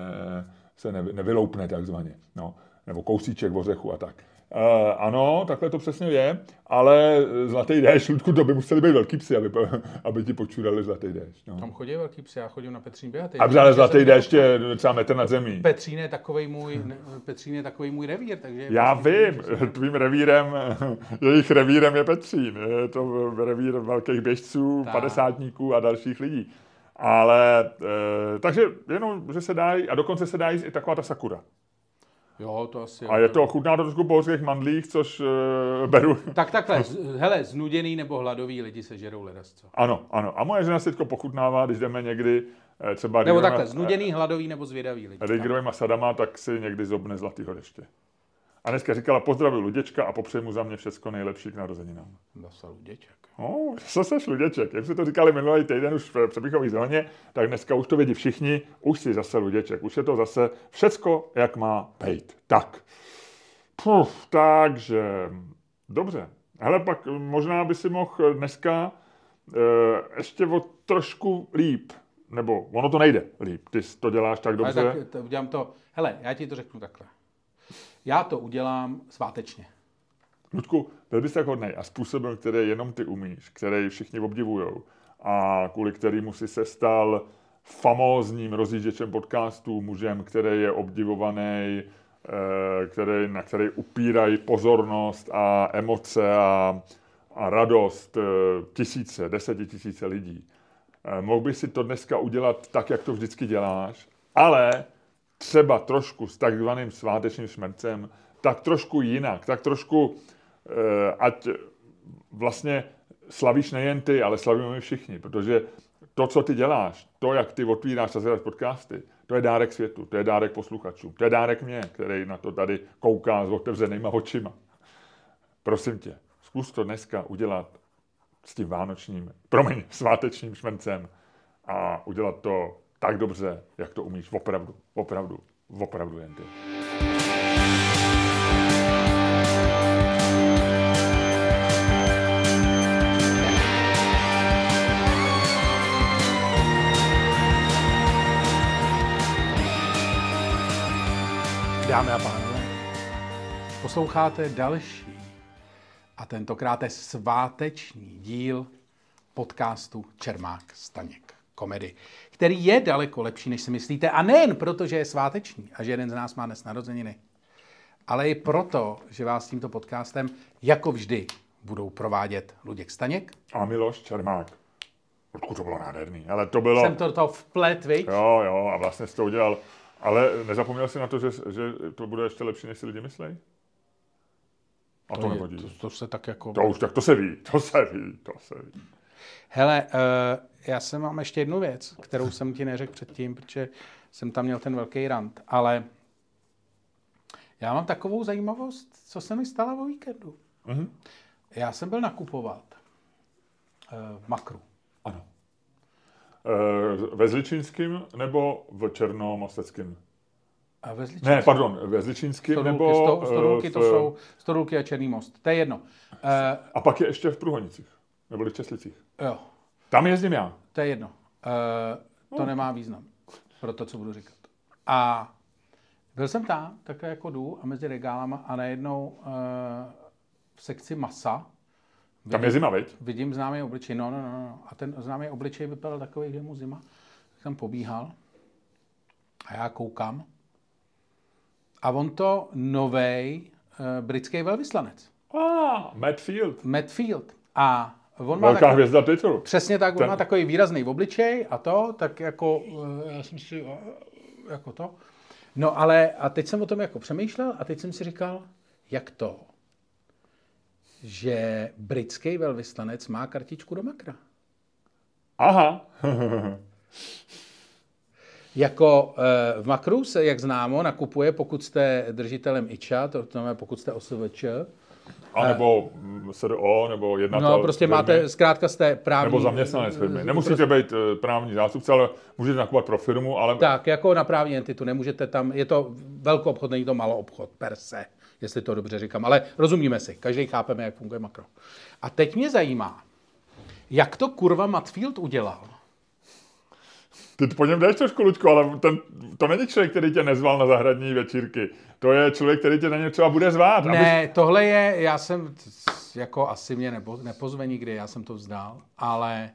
se ne, nevyloupne takzvaně, no, nebo kousíček ořechu a tak. Uh, ano, takhle to přesně je, ale zlatý déšť, Ludku, to by museli být velký psy, aby, aby ti počurali zlatý déšť. No. Tam chodí velký psy, já chodím na Petřín běhat. A ale zlatý déšť je třeba metr nad zemí. Petřín je takový můj, Petřín je takový můj revír, takže... Já Petřín- vím, tvým revírem, jejich revírem je Petřín. Je to revír velkých běžců, padesátníků a dalších lidí. Ale, e, takže jenom, že se dají, a dokonce se dá jíst i taková ta sakura. Jo, to asi... A je to chutná to trošku po hořkých mandlích, což e, beru. Tak takhle, z- hele, znuděný nebo hladový lidi se žerou ledas, co? Ano, ano. A moje žena si teďko pochutnává, když jdeme někdy e, třeba Nebo takhle, znuděný, hladový nebo zvědavý lidi. Rigrovýma sadama, tak si někdy zobne zlatýho deště. A dneska říkala, pozdravuji Luděčka a popřeji mu za mě všecko nejlepší k narozeninám. Zase luděček. No, co seš Luděček? Jak jsme to říkali minulý týden už v přebychové zóně, tak dneska už to vědí všichni, už si zase Luděček, už je to zase všecko, jak má být. Tak. Puf, takže, dobře. Hele, pak možná by si mohl dneska e, ještě o trošku líp, nebo ono to nejde líp, ty to děláš tak Ale dobře. tak to, udělám to, hele, já ti to řeknu takhle. Já to udělám svátečně. Ludku, byl bys tak hodnej a způsobem, který jenom ty umíš, který všichni obdivujou a kvůli kterému si se stal famózním rozjížděčem podcastů, mužem, který je obdivovaný, eh, který, na který upírají pozornost a emoce a, a radost eh, tisíce, desetitisíce lidí. Eh, Mohl bys si to dneska udělat tak, jak to vždycky děláš, ale třeba trošku s takzvaným svátečním šmercem, tak trošku jinak, tak trošku, ať vlastně slavíš nejen ty, ale slavíme my všichni, protože to, co ty děláš, to, jak ty otvíráš a zvedáš podcasty, to je dárek světu, to je dárek posluchačům, to je dárek mě, který na to tady kouká s otevřenýma očima. Prosím tě, zkus to dneska udělat s tím vánočním, promiň, svátečním šmencem a udělat to tak dobře, jak to umíš opravdu, opravdu, opravdu jen ty. Dámy a pánové, posloucháte další a tentokrát je sváteční díl podcastu Čermák Staněk komedy, který je daleko lepší, než si myslíte. A nejen proto, že je sváteční a že jeden z nás má dnes narozeniny, ale i proto, že vás tímto podcastem, jako vždy, budou provádět Luděk Staněk. A Miloš Čermák. Ludku, to bylo nádherný, ale to bylo... Jsem to do toho vplet, viď? Jo, jo, a vlastně jsi to udělal. Ale nezapomněl jsi na to, že, že to bude ještě lepší, než si lidi myslí? A to, to nevadí. To, to se tak jako... To už, tak to se ví, to se ví, to se ví. Hele, uh, já jsem mám ještě jednu věc, kterou jsem ti neřekl předtím, protože jsem tam měl ten velký rant, ale já mám takovou zajímavost, co se mi stalo o víkendu. Mhm. Já jsem byl nakupovat uh, v Makru. Ano. E, ve Zličínském nebo v Černomosteckém? A ve. Ne, pardon, ve Zličínském Stodulky, nebo... sto, eh, stodulky to v- jsou Stodulky a Černý most. To je jedno. Uh, A pak je ještě v Průhonicích, nebo v Česlicích. jo, Tam jezdím já. to je jedno. To nemá význam pro to, co budu říkat. A byl jsem tam, takhle jako jdu a mezi regálama a najednou v sekci masa Tam je zima, viď? vidím známý obličej. No, no, no, no. A ten známý obličej vypadal takový, že mu zima. Tak jsem pobíhal a já koukám. A on to novej uh, britský velvyslanec. Ah, Matt Field. Matt Field. A on má Velká takový, hvězda Twitteru. Přesně tak, on Ten- má takový výrazný obličej a to, tak jako, eh, já jsem si, eh, jako to. No ale, a teď jsem o tom jako přemýšlel a teď jsem si říkal, jak to, že britský velvyslanec má kartičku do makra. Aha. Jako eh, v makru se, jak známo, nakupuje, pokud jste držitelem IČA, to znamená, pokud jste OSVČ, A nebo mm, SRO, nebo jednatel no prostě firmy, máte, zkrátka jste právní... Nebo zaměstnanec firmy. Nemusíte být eh, právní zástupce, ale můžete nakupovat pro firmu, ale Tak, jako na právní entitu, nemůžete tam, je to velkou obchod, není to malou obchod per se, jestli to dobře říkám, ale rozumíme si, každý chápeme, jak funguje makro. A teď mě zajímá, jak to kurva Matfield udělal. ty po něm jdeš trošku, Luďko, ale ten, to není člověk, který tě nezval na zahradní večírky. To je člověk, který tě na ně třeba bude zvát. abys- Ne, tohle je, já jsem, jako asi mě nepo, nepozve nikdy, já jsem to vzdál, ale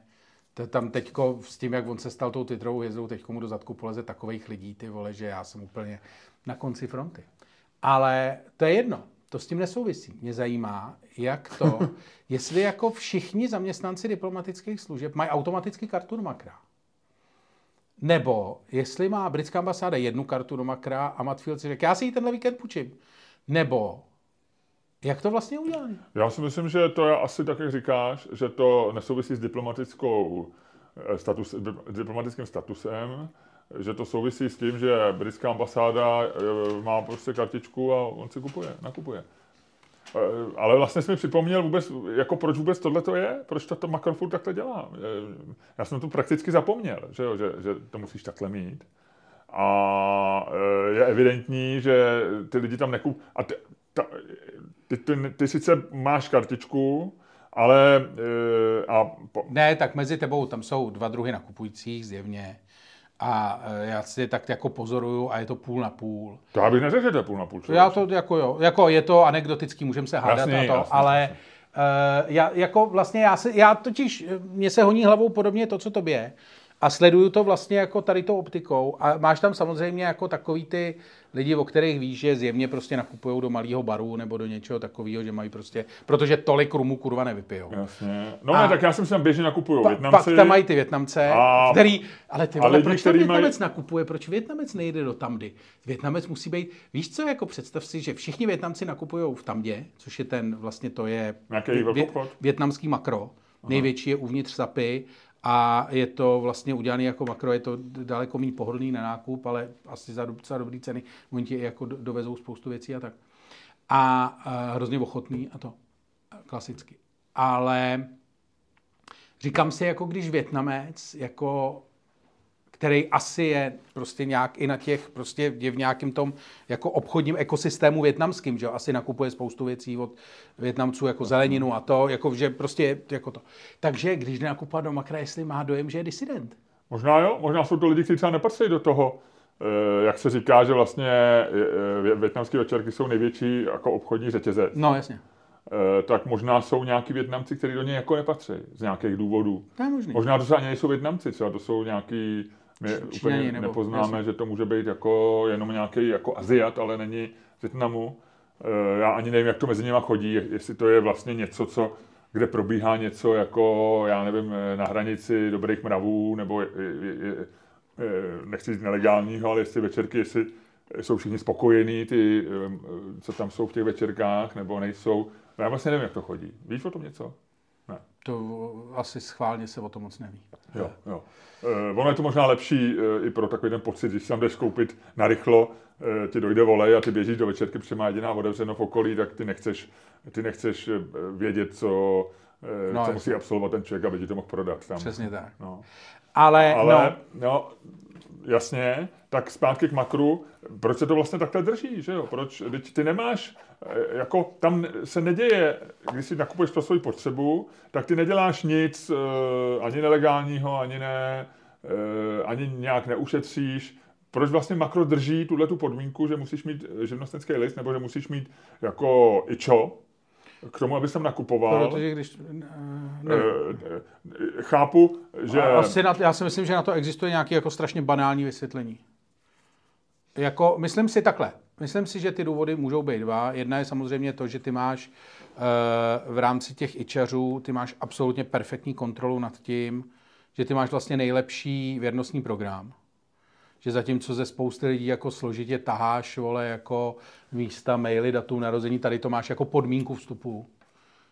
to tam teďko s tím, jak on se stal tou titrovou hvězdou, teďko mu do zadku poleze takových lidí, ty vole, že já jsem úplně na konci fronty. Ale to je jedno, to s tím nesouvisí. Mě zajímá, jak to, jestli jako všichni zaměstnanci diplomatických služeb mají automaticky kartu do makra. Nebo jestli má britská ambasáda jednu kartu do Makra a Matfield si řekl, já si ji tenhle víkend půjčím. Nebo jak to vlastně udělali? Já si myslím, že to je asi tak, jak říkáš, že to nesouvisí s diplomatickou eh, status, diplomatickým statusem, že to souvisí s tím, že britská ambasáda eh, má prostě kartičku a on si kupuje, nakupuje. Eh, ale vlastně jsi mi připomněl vůbec, jako proč vůbec tohle to je, proč to, to Macron furt takhle dělá. Já jsem to prakticky zapomněl, že, jo, že, že to musíš takhle mít. A je evidentní, že ty lidi tam nekup... A ty, ta, ty, ty, ty sice máš kartičku, ale... A po... Ne, tak mezi tebou tam jsou dva druhy nakupujících zjevně. A uh, já si tak jako pozoruju a je to půl na půl. To já bych neřekl, že to je půl na půl. Člověk. Já to jako jo, jako je to anekdotický, můžeme se hádat jasný, a to, jasný, ale jasný. Uh, já, jako vlastně já, se, já totiž, mě se honí hlavou podobně to, co tobě a sleduju to vlastně jako tady tou optikou a máš tam samozřejmě jako takový ty lidi, o kterých víš, že zjevně prostě nakupují do malého baru nebo do něčeho takového, že mají prostě, protože tolik rumu kurva nevypijou. Jasně. No a, ne, tak já jsem si tam běžně nakupuju pa, Větnamci. Pak tam mají ty Větnamce, a, který, ale ty vole, lidi, proč ten Větnamec mají... nakupuje, proč Větnamec nejde do Tamdy? Větnamec musí být, víš co, jako představ si, že všichni Větnamci nakupují v Tamdě, což je ten, vlastně to je vě, větnamský makro, Aha. největší je uvnitř Sapy a je to vlastně udělané jako makro, je to daleko méně pohodlný na nákup, ale asi za docela dobrý ceny. Oni ti jako dovezou spoustu věcí a tak. A, a hrozně ochotný a to klasicky. Ale říkám si, jako když Větnamec jako který asi je prostě nějak i na těch, prostě je v nějakém tom jako obchodním ekosystému větnamským, že jo? asi nakupuje spoustu věcí od Větnamců jako zeleninu a to, jako že prostě jako to. Takže když nakupuje do makra, jestli má dojem, že je disident. Možná jo, možná jsou to lidi, kteří třeba nepatří do toho, eh, jak se říká, že vlastně eh, větnamské večerky jsou největší jako obchodní řetězec. No, jasně. Eh, tak možná jsou nějaký Větnamci, kteří do něj jako nepatří z nějakých důvodů. To je možný. Možná to ani nejsou Větnamci, třeba to jsou nějaký my úplně nebo, nepoznáme, jasný. že to může být jako jenom nějaký jako Aziat, ale není z Větnamu. Eh, já ani nevím, jak to mezi nimi chodí, jestli to je vlastně něco, co, kde probíhá něco jako, já nevím, eh, na hranici dobrých mravů, nebo je, je, je, nechci říct nelegálního, ale jestli večerky, jestli jsou všichni spokojení, ty, eh, co tam jsou v těch večerkách, nebo nejsou. Já vlastně nevím, jak to chodí. Víš o tom něco? To asi schválně se o tom moc neví. Jo, jo. Uh, ono je to možná lepší uh, i pro takový ten pocit, když si tam jdeš koupit na rychlo, uh, ti dojde volej a ty běžíš do večerky, protože má jediná otevřeno v okolí, tak ty nechceš, ty nechceš vědět, co, uh, no, co musí absolvovat ten člověk, aby ti to mohl prodat. Tam. Přesně tak. No. Ale, Ale no. no, jasně, tak zpátky k makru, proč se to vlastně takhle drží, že jo? Proč, teď ty nemáš, jako tam se neděje, když si nakupuješ pro svoji potřebu, tak ty neděláš nic eh, ani nelegálního, ani ne, eh, ani nějak neušetříš, proč vlastně makro drží tuhle tu podmínku, že musíš mít živnostenský list, nebo že musíš mít jako ičo, k tomu, abys tam nakupoval. Protože když... Ne, chápu, že... Asi na, já si myslím, že na to existuje nějaké jako strašně banální vysvětlení. Jako, myslím si takhle. Myslím si, že ty důvody můžou být dva. Jedna je samozřejmě to, že ty máš uh, v rámci těch ičařů, ty máš absolutně perfektní kontrolu nad tím, že ty máš vlastně nejlepší věrnostní program. Že zatímco ze spousty lidí jako složitě taháš, vole, jako místa, maily, datum narození, tady to máš jako podmínku vstupu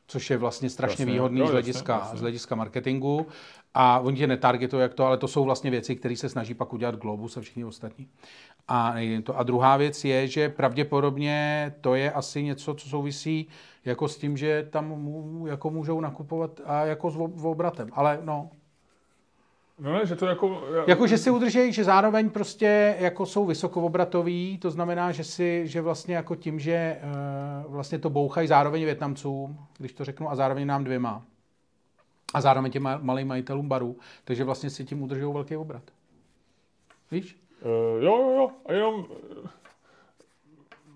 což je vlastně strašně jasně, výhodný no, z, hlediska, jasně, jasně. z hlediska marketingu. A oni tě netargetují jak to, ale to jsou vlastně věci, které se snaží pak udělat Globus a všichni ostatní. A, to. a druhá věc je, že pravděpodobně to je asi něco, co souvisí jako s tím, že tam mu, jako můžou nakupovat a jako s obratem. Ale no, No ne, že to jako... Jako, že si udržejí, že zároveň prostě jako jsou vysokovobratový, to znamená, že si, že vlastně jako tím, že uh, vlastně to bouchají zároveň Větnamcům, když to řeknu, a zároveň nám dvěma. A zároveň těm malým majitelům barů, takže vlastně si tím udržují velký obrat. Víš? Uh, jo, jo, jo. A jenom eh,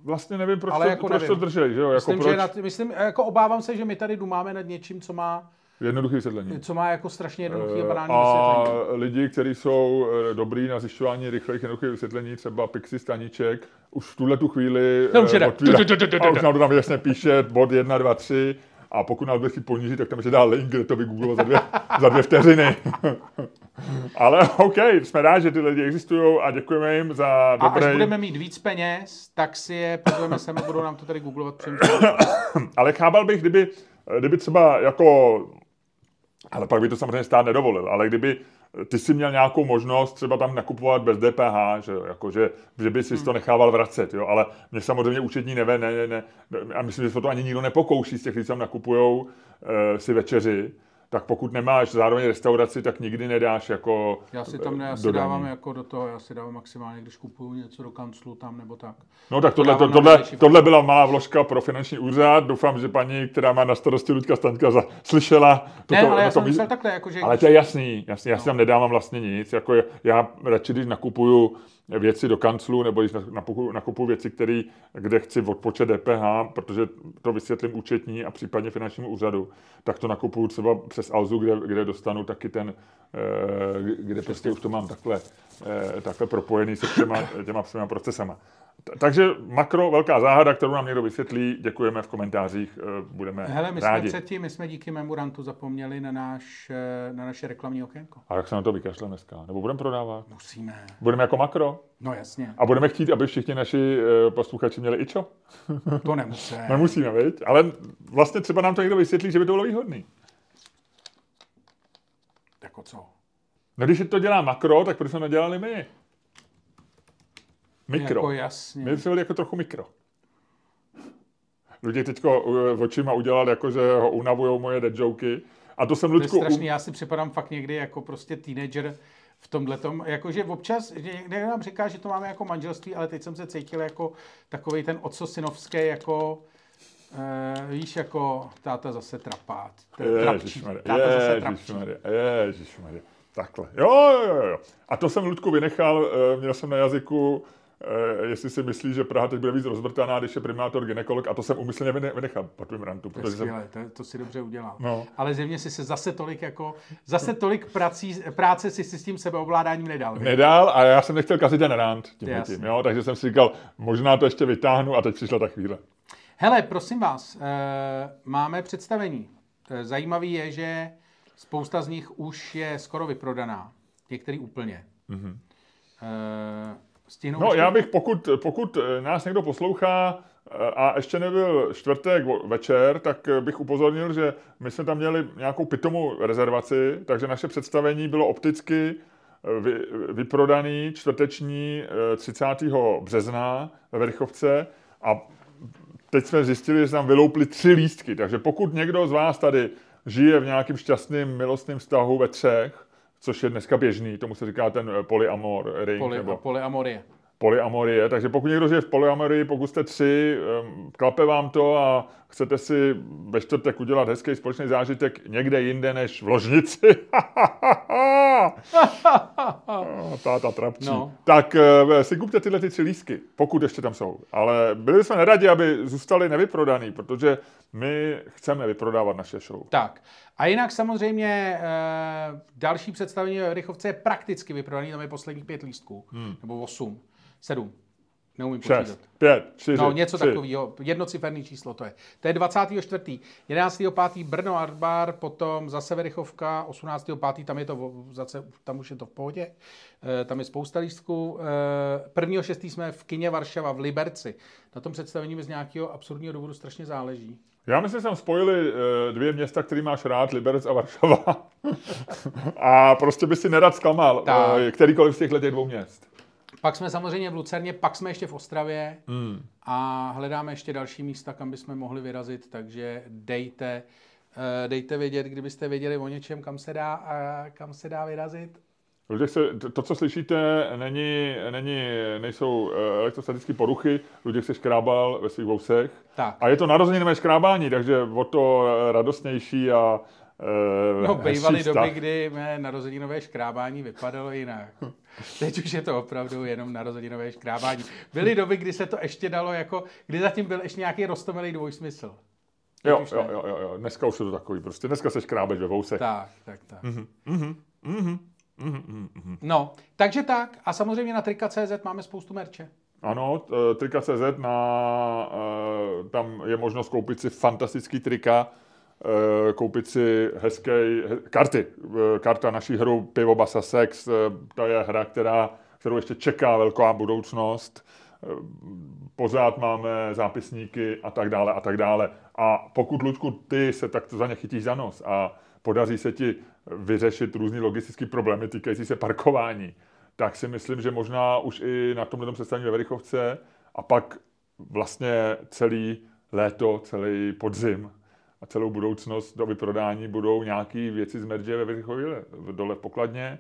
vlastně nevím, proč, Ale to, jako proč nevím. to držej, že jo? Jako myslím, proč... že nad, myslím, jako obávám se, že my tady dumáme nad něčím, co má Jednoduché vysvětlení. Co má jako strašně jednoduché a banální a vysvětlení. lidi, kteří jsou eh, dobrý na zjišťování rychlých jednoduchých vysvětlení, třeba Pixi Staniček, už v tuhle tu chvíli no, už otvírá, a už nám to tam jasně píše, bod 1, 2, 3, a pokud nás bude chtít ponížit, tak tam ještě dá link, kde to vygooglilo za dvě, za dvě vteřiny. Ale OK, jsme rádi, že ty lidi existují a děkujeme jim za A dobré... až budeme mít víc peněz, tak si je pozveme sem a budou nám to tady googlovat přem. Ale chápal bych, kdyby, kdyby třeba jako... Ale pak by to samozřejmě stát nedovolil, ale kdyby ty si měl nějakou možnost třeba tam nakupovat bez DPH, že, jo, jako, že, že by si to nechával vracet, jo, ale mě samozřejmě účetní neve, ne, ne, ne, a myslím, že se to ani nikdo nepokouší z těch, kteří tam nakupujou e, si večeři, tak pokud nemáš zároveň restauraci, tak nikdy nedáš jako Já si tam ne, já si dávám jako do toho, já si dávám maximálně, když kupuju něco do kanclu tam nebo tak. No tak tohle, to, tohle, tohle byla malá vložka pro finanční úřad. Doufám, že paní, která má na starosti Luďka Staňka, za, slyšela. Ne, ale já jsem myslel takhle, jako, že Ale to je jasný, jasný já si tam nedávám vlastně nic. Jako je- já radši, když nakupuju věci do kanclu, nebo když nakupuju, věci, který, kde chci odpočet DPH, protože to vysvětlím účetní a případně finančnímu úřadu, tak to nakupuju třeba přes Alzu, kde, kde dostanu taky ten, eh, kde prostě už to mám takhle, eh, takhle propojený se těma, těma svýma procesama. Takže makro, velká záhada, kterou nám někdo vysvětlí, děkujeme v komentářích, eh, budeme Hele, my jsme rádi. předtím, my jsme díky memorantu zapomněli na, náš, eh, na naše reklamní okénko. A jak se na to vykašleme dneska? Nebo budeme prodávat? Musíme. Budeme jako makro? No jasně, A budeme chtít, aby všichni naši eh, posluchači měli ičo? to nemusíme. Nemusíme, viď? Ale vlastně třeba nám to někdo vysvětlí, že by to bylo výhodný. Jako co? No když to dělá makro, tak proč jsme to dělali my? Mikro. Jako jasně. My jsme byli jako trochu mikro. Lidi teďko uh, očima udělali, jako že ho unavujou moje dead joky. A to jsem To je Ludku... strašný, já si připadám fakt někdy jako prostě teenager v tomhle tom, jakože občas, že někdo nám říká, že to máme jako manželství, ale teď jsem se cítil jako takový ten otcosinovský, jako Uh, víš, jako táta zase trapát. Ježišmarja, ježišmarja, ježišmarja. Takhle. Jo, jo, jo, jo. A to jsem Ludku vynechal, eh, měl jsem na jazyku, jestli si myslí, že Praha teď bude víc rozvrtaná, když je primátor ginekolog, a to jsem umyslně vyne- vynechal po tvým rantu, To je jsem, to, to si dobře udělal. No. Ale zjevně si se zase tolik jako, zase tolik prací, práce si, si s tím sebeovládáním nedal. viď? nedal a já jsem nechtěl kazit ten rant tím, Jasně. tím jo, takže jsem si říkal, možná to ještě vytáhnu a teď přišla ta chvíle. Hele, prosím vás, eh, máme představení. Eh, Zajímavý je, že spousta z nich už je skoro vyprodaná. Některý úplně. Mm-hmm. Stihnou No ještě? já bych, pokud, pokud eh, nás někdo poslouchá eh, a ještě nebyl čtvrtek večer, tak eh, bych upozornil, že my jsme tam měli nějakou pitomou rezervaci, takže naše představení bylo opticky vy, vyprodaný čtvrteční eh, 30. března ve Verchovce a teď jsme zjistili, že se nám vylouply tři lístky, takže pokud někdo z vás tady žije v nějakým šťastným milostným vztahu ve třech, což je dneska běžný, tomu se říká ten eh, polyamor ring, Poly, nebo polyamorie. Polyamorie. Takže pokud někdo žije v polyamorii, pokud jste tři, klape vám to a chcete si ve čtvrtek udělat hezký společný zážitek někde jinde než v ložnici, No, táta trapčí, No. tak eh, si kupte tyhle ty tři lístky, pokud ještě tam jsou. Ale byli jsme neradi, aby zůstali nevyprodaný, protože my chceme vyprodávat naše show. Tak. A jinak samozřejmě eh, další představení ve Rychovce je prakticky vyprodaný, tam je posledních pět lístků. Hmm. Nebo osm, sedm. Neumím počítat. Šest, pět, čtyři, No, něco tři. takového, jednociferný číslo to je. To je 24. 11. 5. Brno Art Bar, potom zase Verichovka, 18. 5. tam je to, zase, tam už je to v pohodě, e, tam je spousta lístků. E, 1. 6. jsme v kině Varšava v Liberci. Na tom představení mi z nějakého absurdního důvodu strašně záleží. Já myslím, že tam spojili eh, dvě města, který máš rád, Liberec a Varšava. a prostě by si nerad zklamal Tak. eh, kterýkoliv z těchto těch dvou měst. Pak jsme samozřejmě v Lucerně, pak jsme ještě v Ostravě hmm. a hledáme ještě další místa, kam bychom mohli vyrazit, takže dejte, eh, dejte vědět, kdybyste věděli o něčem, kam se dá, a kam se dá vyrazit. Protože se, to- co slyšíte, není, není, nejsou eh, elektrostatické poruchy, Luděk se škrábal ve svých vousech. Tak. A je to narozeninové škrábání, takže o to radostnější a eh, No, bývaly doby, kdy mé narozeninové škrábání vypadalo jinak. Teď už je to opravdu jenom narozeninové škrábání. Byly doby, kdy se to ještě dalo jako, kdy zatím byl ještě nějaký roztomilý dvojsmysl. Jo, jo, jo, jo, jo, dneska už je to takový, prostě dneska se škrábeš ve vousech. Tak, tak, tak. Mhm, mhm, mhm. No, takže tak. A samozřejmě na trika.cz máme spoustu merče. Ano, t- trika.cz, na, eh, tam je možnost koupit si fantastický trika eh, koupit si hezké karty. Eh, karta naší hru Pivo Basa Sex, eh, to je hra, která, kterou ještě čeká velká budoucnost. Pořád máme zápisníky a tak dále a tak dále. A pokud, Lučku, ty se takto za ně chytíš za nos a podaří se ti vyřešit různý logistický problémy týkající se parkování, tak si myslím, že možná už i na tomhle představení ve Verichovce a pak vlastně celý léto, celý podzim a celou budoucnost do vyprodání budou nějaké věci z merže ve Verichově dole v pokladně, e,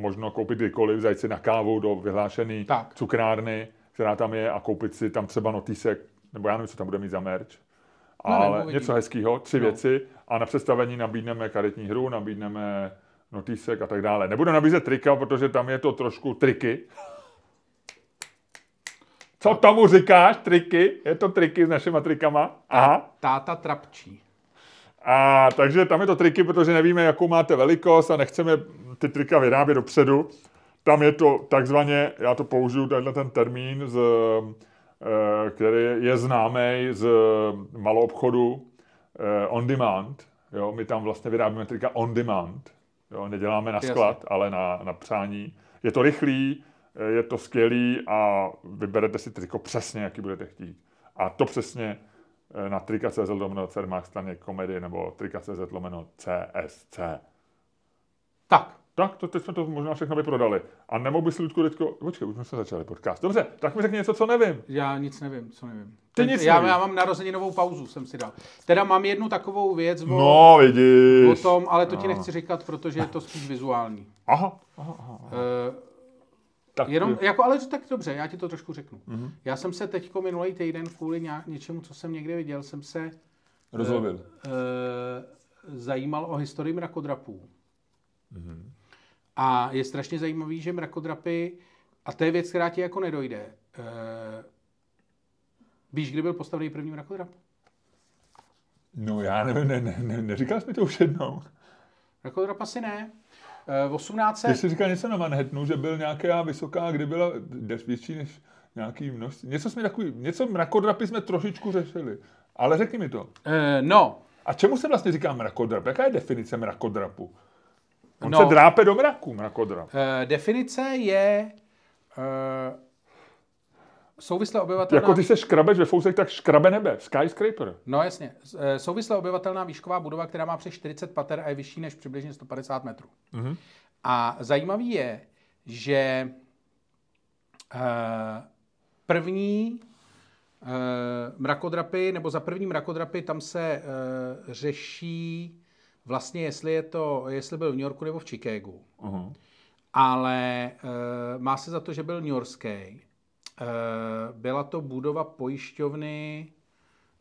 možno koupit kdykoliv, zajít si na kávu do vyhlášené cukrárny, která tam je a koupit si tam třeba notísek, nebo já nevím, co tam bude mít za merch, no, ale něco hezkého, tři no. věci a na představení nabídneme karetní hru, nabídneme notísek a tak dále. Nebudu nabízet trika, protože tam je to trošku triky. Co tomu říkáš, triky? Je to triky s našimi trikama? Aha. Táta trapčí. A takže tam je to triky, protože nevíme, jakou máte velikost a nechceme ty trika vyrábět dopředu. Tam je to takzvaně, já to použiju, tenhle ten termín, z, eh, který je známý z malou obchodu eh, on demand. Jo, my tam vlastně vyrábíme trika on demand. Jo, neděláme na sklad, Jasně. ale na, na přání. Je to rychlý, je to skvělý a vyberete si triko přesně, jaký budete chtít. A to přesně eh, na trika.cz lomeno Cermák staně komedy nebo trika.cz lomeno CSC. Tak. Tak, to teď jsme to možná všechno vyprodali. A nemohl bys, Ludku, teďko... Počkej, už jsme se začali podcast. Dobře, tak mi řekni něco, co nevím. Já nic nevím, co nevím. Ty nic já, já mám narozeninovou pauzu, jsem si dal. Teda mám jednu takovou věc o, no, vidíš. o tom, ale to ti no. nechci říkat, protože je to spíš vizuální. Aha, aha, aha. Uh, tak, Jenom, jako, ale tak dobře, já ti to trošku řeknu. Mm-hmm. Já jsem se teď minulý týden kvůli nějak, něčemu, co jsem někde viděl, jsem se Rozlovil. Uh, uh, zajímal o historii mrakodrapů. Mm-hmm. A je strašně zajímavý, že mrakodrapy, a to je věc, která ti jako nedojde. Uh, víš, kdy byl postavený první mrakodrap? No já nevím, ne, ne, ne, neříkal jsi mi to už jednou. Mrakodrap asi ne. 18. Ty jsi říkal něco na Manhattanu, že byl nějaká vysoká, kdy byla větší než nějaký množství. Něco jsme takový, něco mrakodrapy jsme trošičku řešili. Ale řekni mi to. Uh, no. A čemu se vlastně říká mrakodrap? Jaká je definice mrakodrapu? On no, se drápe do mraku, mrakodrap. Uh, definice je uh, souvislé obyvatelná... Jako ty se škrabeš ve fousech, tak škrabe nebe. Skyscraper. No jasně. Eh, souvislé obyvatelná výšková budova, která má přes 40 pater a je vyšší než přibližně 150 metrů. Mm-hmm. A zajímavý je, že uh, první uh, mrakodrapy, nebo za první mrakodrapy, tam se uh, řeší vlastně, jestli je to, jestli byl v New Yorku nebo v Chicagu. Uh-huh. Ale uh, má se za to, že byl New Yorkský. Eh, byla to budova pojišťovny,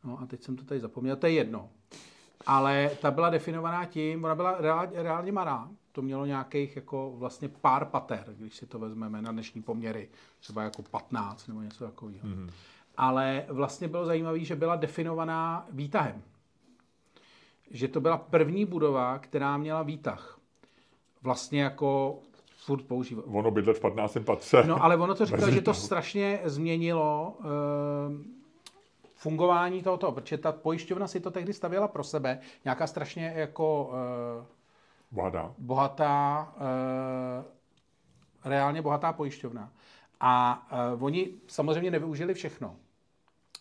no a teď jsem to tady zapomněl, to je jedno. Ale ta byla definovaná tím, ona byla reálně, reálně malá, to mělo nějakých jako vlastně pár pater, když si to vezmeme na dnešní poměry, třeba jako 15 nebo něco takového. Mm-hmm. Ale vlastně bylo zajímavé, že byla definovaná výtahem. Že to byla první budova, která měla výtah. Vlastně jako furt používat. Ono bydlet v 15. patře. No, ale ono to říkalo, že to strašně změnilo uh, fungování tohoto, protože ta pojišťovna si to tehdy stavěla pro sebe, nějaká strašně jako uh, bohatá, bohatá uh, reálně bohatá pojišťovna. A uh, oni samozřejmě nevyužili všechno.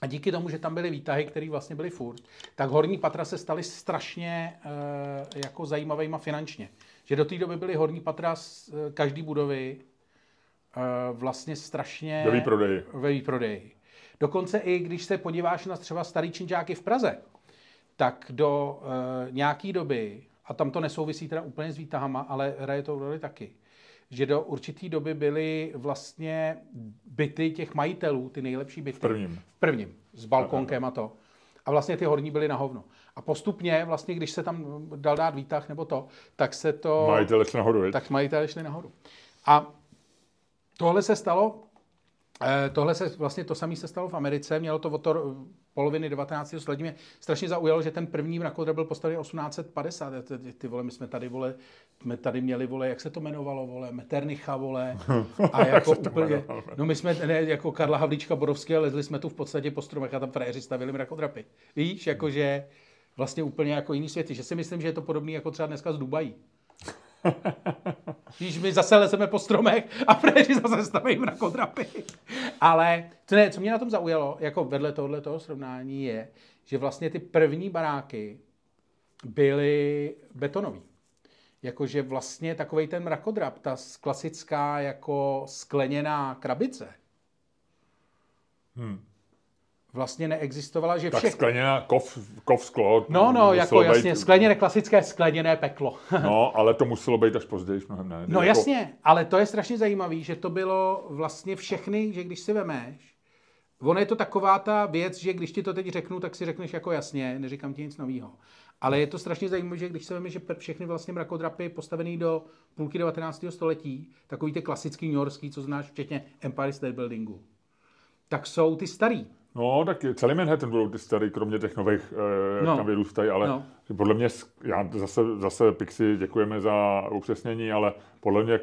A díky tomu, že tam byly výtahy, které vlastně byly furt, tak horní patra se staly strašně uh, jako zajímavýma finančně že do té doby byly horní patra z eh, každé budovy uh, vlastně strašně... Ve výprodeji. Ve výprodeji. Dokonce i když se podíváš na třeba starý činžáky v Praze, tak do uh, nějaké doby, a tam to nesouvisí teda úplně s výtahama, ale hraje to roli taky, že do určité doby byly vlastně byty těch majitelů, ty nejlepší byty. V prvním. V prvním, s balkonkem a to. A vlastně ty horní byly na hovno. A postupně, vlastně, když se tam dal dát výtah nebo to, tak se to... Majitele šli nahoru, Tak majitele šli nahoru. A tohle se stalo, eh, tohle se vlastně to samé se stalo v Americe, mělo to od to poloviny 19. století. Mě strašně zaujalo, že ten první mrakodrap byl postaven 1850. Ty, ty vole, my jsme tady, vole, jsme tady měli, vole, jak se to jmenovalo, vole, Meternicha, vole. A jako úplně, no my jsme, ne, jako Karla Havlíčka Borovský, lezli jsme tu v podstatě po stromech a tam frajeři stavili mrakodrapy. Víš, jakože vlastně úplně jako jiný světy. Že si myslím, že je to podobný jako třeba dneska z Dubají. Když my zase lezeme po stromech a Fréři zase stavím na kodrapy. Ale co, ne, co mě na tom zaujalo, jako vedle tohle toho srovnání, je, že vlastně ty první baráky byly betonový. Jakože vlastně takový ten mrakodrap, ta klasická jako skleněná krabice, Hmm. Vlastně neexistovala, že Tak všech... skleněná kov, kov sklo. No, no, jako jasně, být- skleněné, klasické skleněné peklo. No, ale to muselo být až později, mnohem ne. No Jako- jasně, ale to je strašně zajímavé, že to bylo vlastně všechny, že když si vemeš, ono je to taková ta věc, že když ti to teď řeknu, tak si řekneš jako jasně, neříkám ti nic nového. Ale je to strašně zajímavé, že když se vemeš, že všechny vlastně mrakodrapy postavený do půlky 19. století, takový ty klasický newyorský, co znáš, včetně Empire State Buildingu, tak jsou ty starý. No, tak celý Manhattan budou ty starý, kromě těch nových, eh, jak No. tam vyrůstají, ale No. podle mě, já zase, zase Pixi děkujeme za upřesnění, ale podle mě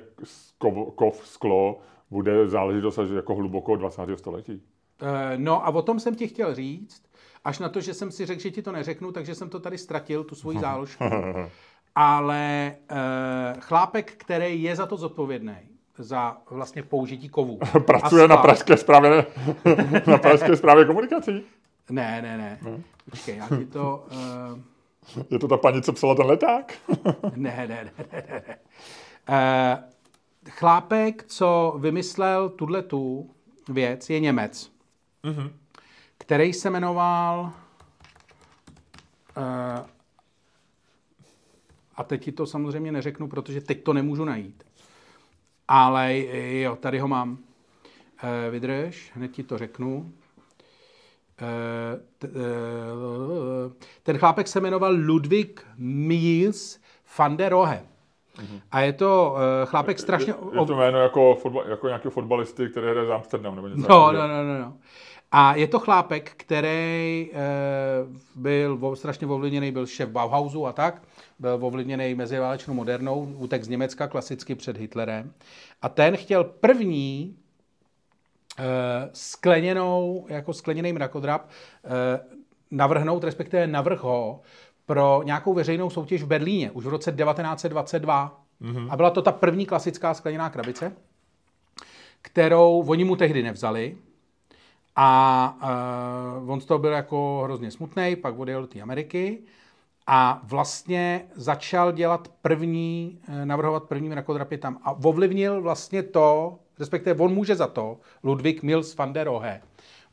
kov, kov sklo bude záležitost až jako hluboko 20. století. Eh, No a o tom jsem ti chtěl říct, až na to, že jsem si řekl, že ti to neřeknu, takže jsem to tady ztratil, tu svoji záložku. Ale eh, chlápek, který je za to zodpovědný, za vlastně použití kovů. Pracuje na pražské správě, na pražské správě komunikací. Ne, ne, ne. Počkej, já ti to... Uh, Je to ta paní, co psala ten leták? ne, ne, ne, ne, ne. ne. Uh, chlápek, co vymyslel tuhle tu věc, je Němec, Mhm. který se jmenoval... Uh, a teď ti to samozřejmě neřeknu, protože teď to nemůžu najít. Ale jo, tady ho mám. Uh, vydrž, hned ti to řeknu. Eh, t- eh, ten chlápek se jmenoval Ludwig Mies van der Rohe. A je to eh, chlápek strašně... Je, je to jméno jako, fotbal, jako nějakého fotbalisty, který hraje za Amsterdam nebo něco No, no, no, no, no. A je to chlápek, který e, byl strašně ovlivněný, byl šéf Bauhausu a tak, byl ovlivněný meziválečnou modernou, útek z Německa klasicky před Hitlerem. A ten chtěl první e, skleněnou, jako skleněný mrakodrap, e, navrhnout, respektive navrh ho pro nějakou veřejnou soutěž v Berlíně, už v roce 1922. Mm-hmm. A byla to ta první klasická skleněná krabice, kterou oni mu tehdy nevzali. A uh, on z toho byl jako hrozně smutný, pak odjel do té Ameriky a vlastně začal dělat první, eh, navrhovat první mrakodrapy tam. A ovlivnil vlastně to, respektive on může za to, Ludwig Mills van der Rohe,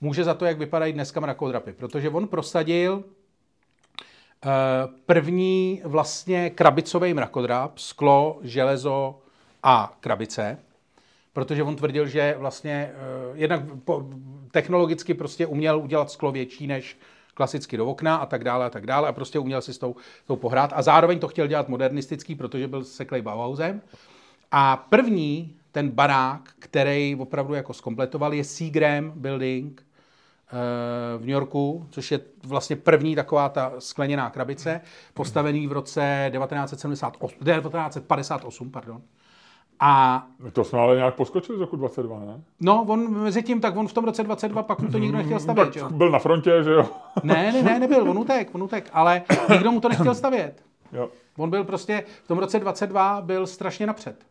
může za to, jak vypadají dneska mrakodrapy, protože on prosadil eh, první vlastně krabicový mrakodrap, sklo, železo a krabice, protože on tvrdil, že vlastně uh, jednak technologicky prostě uměl udělat sklo větší než klasicky do okna a tak dále a tak dále a prostě uměl si s tou, tou pohrát a zároveň to chtěl dělat modernistický, protože byl seklej Bauhausem. A první ten barák, který opravdu jako skompletoval, je Seagram Building eh, v New Yorku, což je vlastně první taková ta skleněná krabice, postavený v roce 1978, 1958, pardon. A To jsme ale nějak poskočili z roku 22, ne? no, on mezi tím, tak on v tom roce 22 pak mu to nikdo nechtěl stavět, že jo? Tak byl na frontě, že jo? Ne, ne, ne, nebyl, on utek, on utek, ale nikdo mu to nechtěl stavět. jo. On byl prostě, v tom roce 22 byl strašně napřed.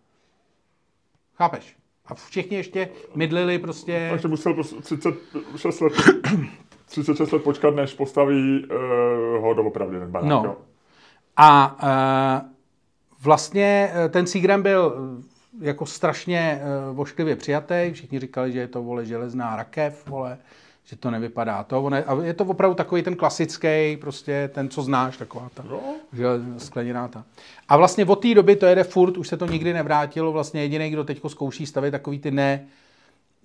Chápeš? A všichni ještě mydlili prostě... Takže musel pos- 36 let, 36 let počkat, než postaví uh, ho doopravdy ten barák. No. Jo. A uh, vlastně eh, ten Seagram byl jako strašně uh, vošklivě přijatý. Všichni říkali, že je to, vole, železná rakev, vole, že to nevypadá to. Je, a je to opravdu takový ten klasický, prostě ten, co znáš, taková ta že, skleněná ta. A vlastně od té doby to jede furt, už se to nikdy nevrátilo. Vlastně jediný, kdo teď zkouší stavět takový ty ne,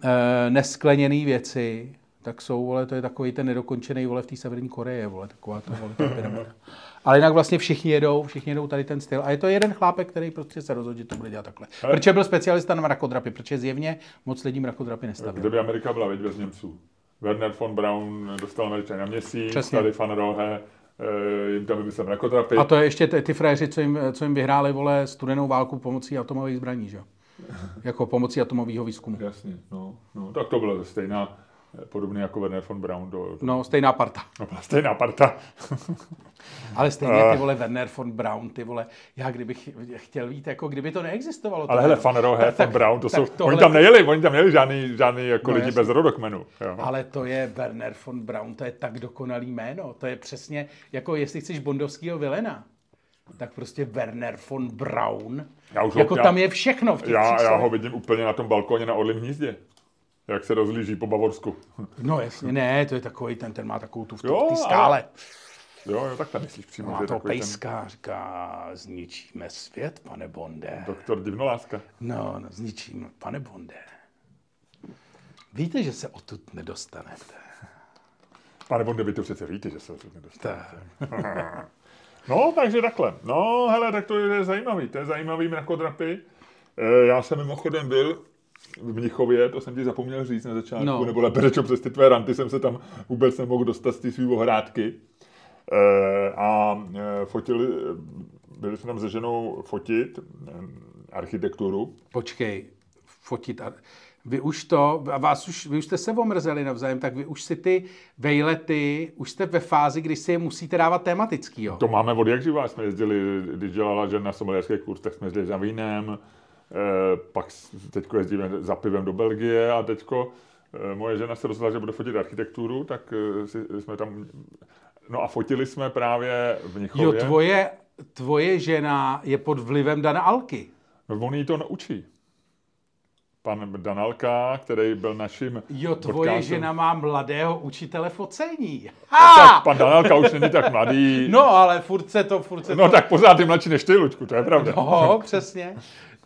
e, neskleněné věci, tak jsou, vole, to je takový ten nedokončený, vole, v té Severní Koreji, vole, taková ta, vole, ta pyramida. Ale jinak vlastně všichni jedou, všichni jedou tady ten styl. A je to jeden chlápek, který prostě se rozhodl, že to bude dělat takhle. Ale- Protože byl specialista na mrakodrapy, protože zjevně moc lidí mrakodrapy nestavil. Kdyby Amerika byla veď bez Němců. Werner von Braun dostal Američany na měsíc, Přesně. tady Van Rohe, eh, jim tam vymyslel mrakodrapy. A to je ještě ty, ty frajeři, co jim, co jim vyhráli, vole, studenou válku pomocí atomových zbraní, že? jo? Jako pomocí atomového výzkumu. Jasně, no, no, tak to byla stejná, podobný jako Werner von Braun. Do, No, stejná parta. no, stejná parta. Ale stejně ty vole Werner von Braun, ty vole, já kdybych chtěl vít, jako kdyby to neexistovalo. Ale hele, Van Rohe, tak- von Braun, to jsou, tohle- oni tam nejeli, oni tam nejeli žádný, žádný jako No, lidi jasně. bez rodokmenu. Jo. Ale to je Werner von Braun, to je tak dokonalý jméno. To je přesně, jako jestli chceš bondovského vilena, tak prostě Werner von Braun. Já už ho- jako já- tam je všechno v těch Já, já ho vidím úplně na tom balkóně na Orlím hnízdě. Jak se rozlíží po Bavorsku. No jasně, ne, to je takový, ten, ten má takovou tu v Jo, té ale- skále. Jo, jo, tak tam myslíš přímo, Má že to takový ten říká, zničíme svět, pane Bonde. doktor Divnoláska. No, no, zničím, pane Bonde. Víte, že se odtud nedostanete. Pane Bonde, vy to přece víte, že se to nedostane. Tak. No, takže takhle. No, hele, tak to je zajímavý. To je zajímavý mrakodrapy. E, já jsem mimochodem byl v Mnichově, to jsem ti zapomněl říct na začátku, No. nebo lépe řečeno přes ty tvé ranty jsem se tam vůbec nemohl dostat z té svý ohrádky. E, a e, fotili, byli jsme tam se ženou fotit e, architekturu. Počkej, fotit. A vy už to, a vás už, vy už jste se omrzeli navzájem, tak vy už si ty vejlety, už jste ve fázi, kdy si je musíte dávat tematický, jo? To máme od jak živá, jsme jezdili, když dělala žena sommelierský kurz, tak jsme jezdili za vínem, pak teď jezdíme za pivem do Belgie a teďko e, moje žena se rozhodla, že bude fotit architekturu, tak e, si, jsme tam, no a fotili jsme právě v Jo, Mnichově. tvoje, tvoje žena je pod vlivem Dana Alky. No, on jí to naučí. Pan Danalka, který byl naším Jo, tvoje podcastem- žena má mladého učitele focení. Tak Ha! pan Danalka už není tak mladý. No, ale furt se to, furt se no to... tak pořád je mladší než ty, Luďku, to je pravda. No, přesně.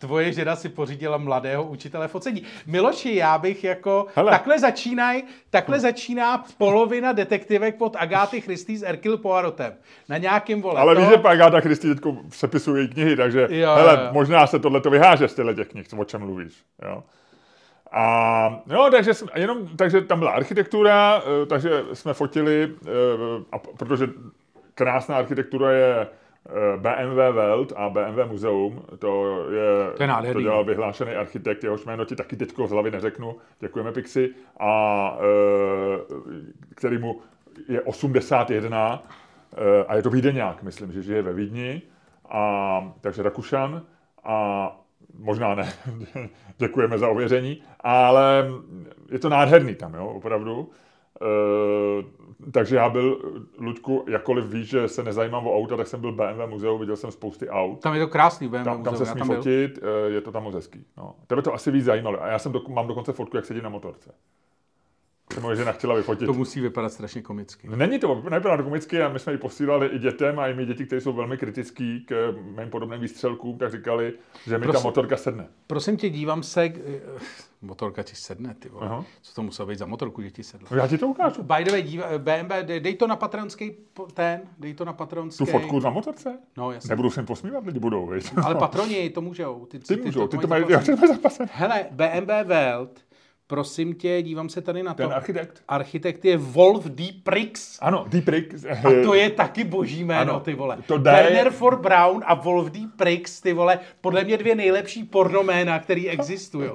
Tvoje žena si pořídila mladého učitele focení. Miloši, já bych jako... Hele. Takhle začínaj, takhle začíná polovina detektivek od Agáty Christy s Erkil Poirotem. Na nějakým vole. Ale to- víš, že Agáta Christy teď přepisuje knihy, takže Jo, hele, jo, možná se tohle to vyháže z těchto těch knih, o čem mluvíš. Jo. A jo, takže, jsme, jenom, takže tam byla architektura, eh, takže jsme fotili, eh, a protože krásná architektura je BMW Welt a BMW Muzeum, to je, To je to dělal vyhlášený architekt, jehož jméno ti taky teďko z hlavy neřeknu, děkujeme Pixi, a eh, který mu je 81 eh, a je to Vídeňák, myslím, že žije ve Vídni, a, takže Rakušan. A možná ne, děkujeme za ověření, ale je to nádherný tam, jo, opravdu. Takže já byl, Luďku, jakkoliv víš, že se nezajímám o auta, tak jsem byl BMW muzeu, viděl jsem spousty aut. Tam je to krásný BMW Tam, tam muzeu, se já smí tam byl. fotit, e, je to tam moc hezký. No. Tebe to asi víc zajímalo. A já jsem do, mám dokonce fotku, jak sedím na motorce. Moje žena chtěla vyfotit. To musí vypadat strašně komicky. Není to, nebylo to komicky a my jsme ji posílali i dětem a i my děti, které jsou velmi kritický k mým podobným výstřelkům, tak říkali, že mi ta Prosím. motorka sedne. Prosím tě, dívám se... k- Motorka ti sedne, ty vole. Aha. Co to muselo být za motorku, že ti sedla? Já ti to ukážu. By the way, díva, BMW, dej, to na patronský ten, dej to na patronský. Tu fotku na motorce? No, jasně. Nebudou se jim posmívat, lidi budou, viď? Ale patroni to můžou. Ty, Ty můžou, ty to mají, zaplacený. já to mají zaplacené. Hele, BMW Welt, prosím tě, dívám se tady na to. Ten architekt? Architekt je Wolf D. Prix. Ano, Deep Rig. A to je taky boží jméno, Ano, ty vole. to jde- Werner for Brown a Wolf D. Prix, ty vole, podle mě dvě nejlepší pornoména, který existují.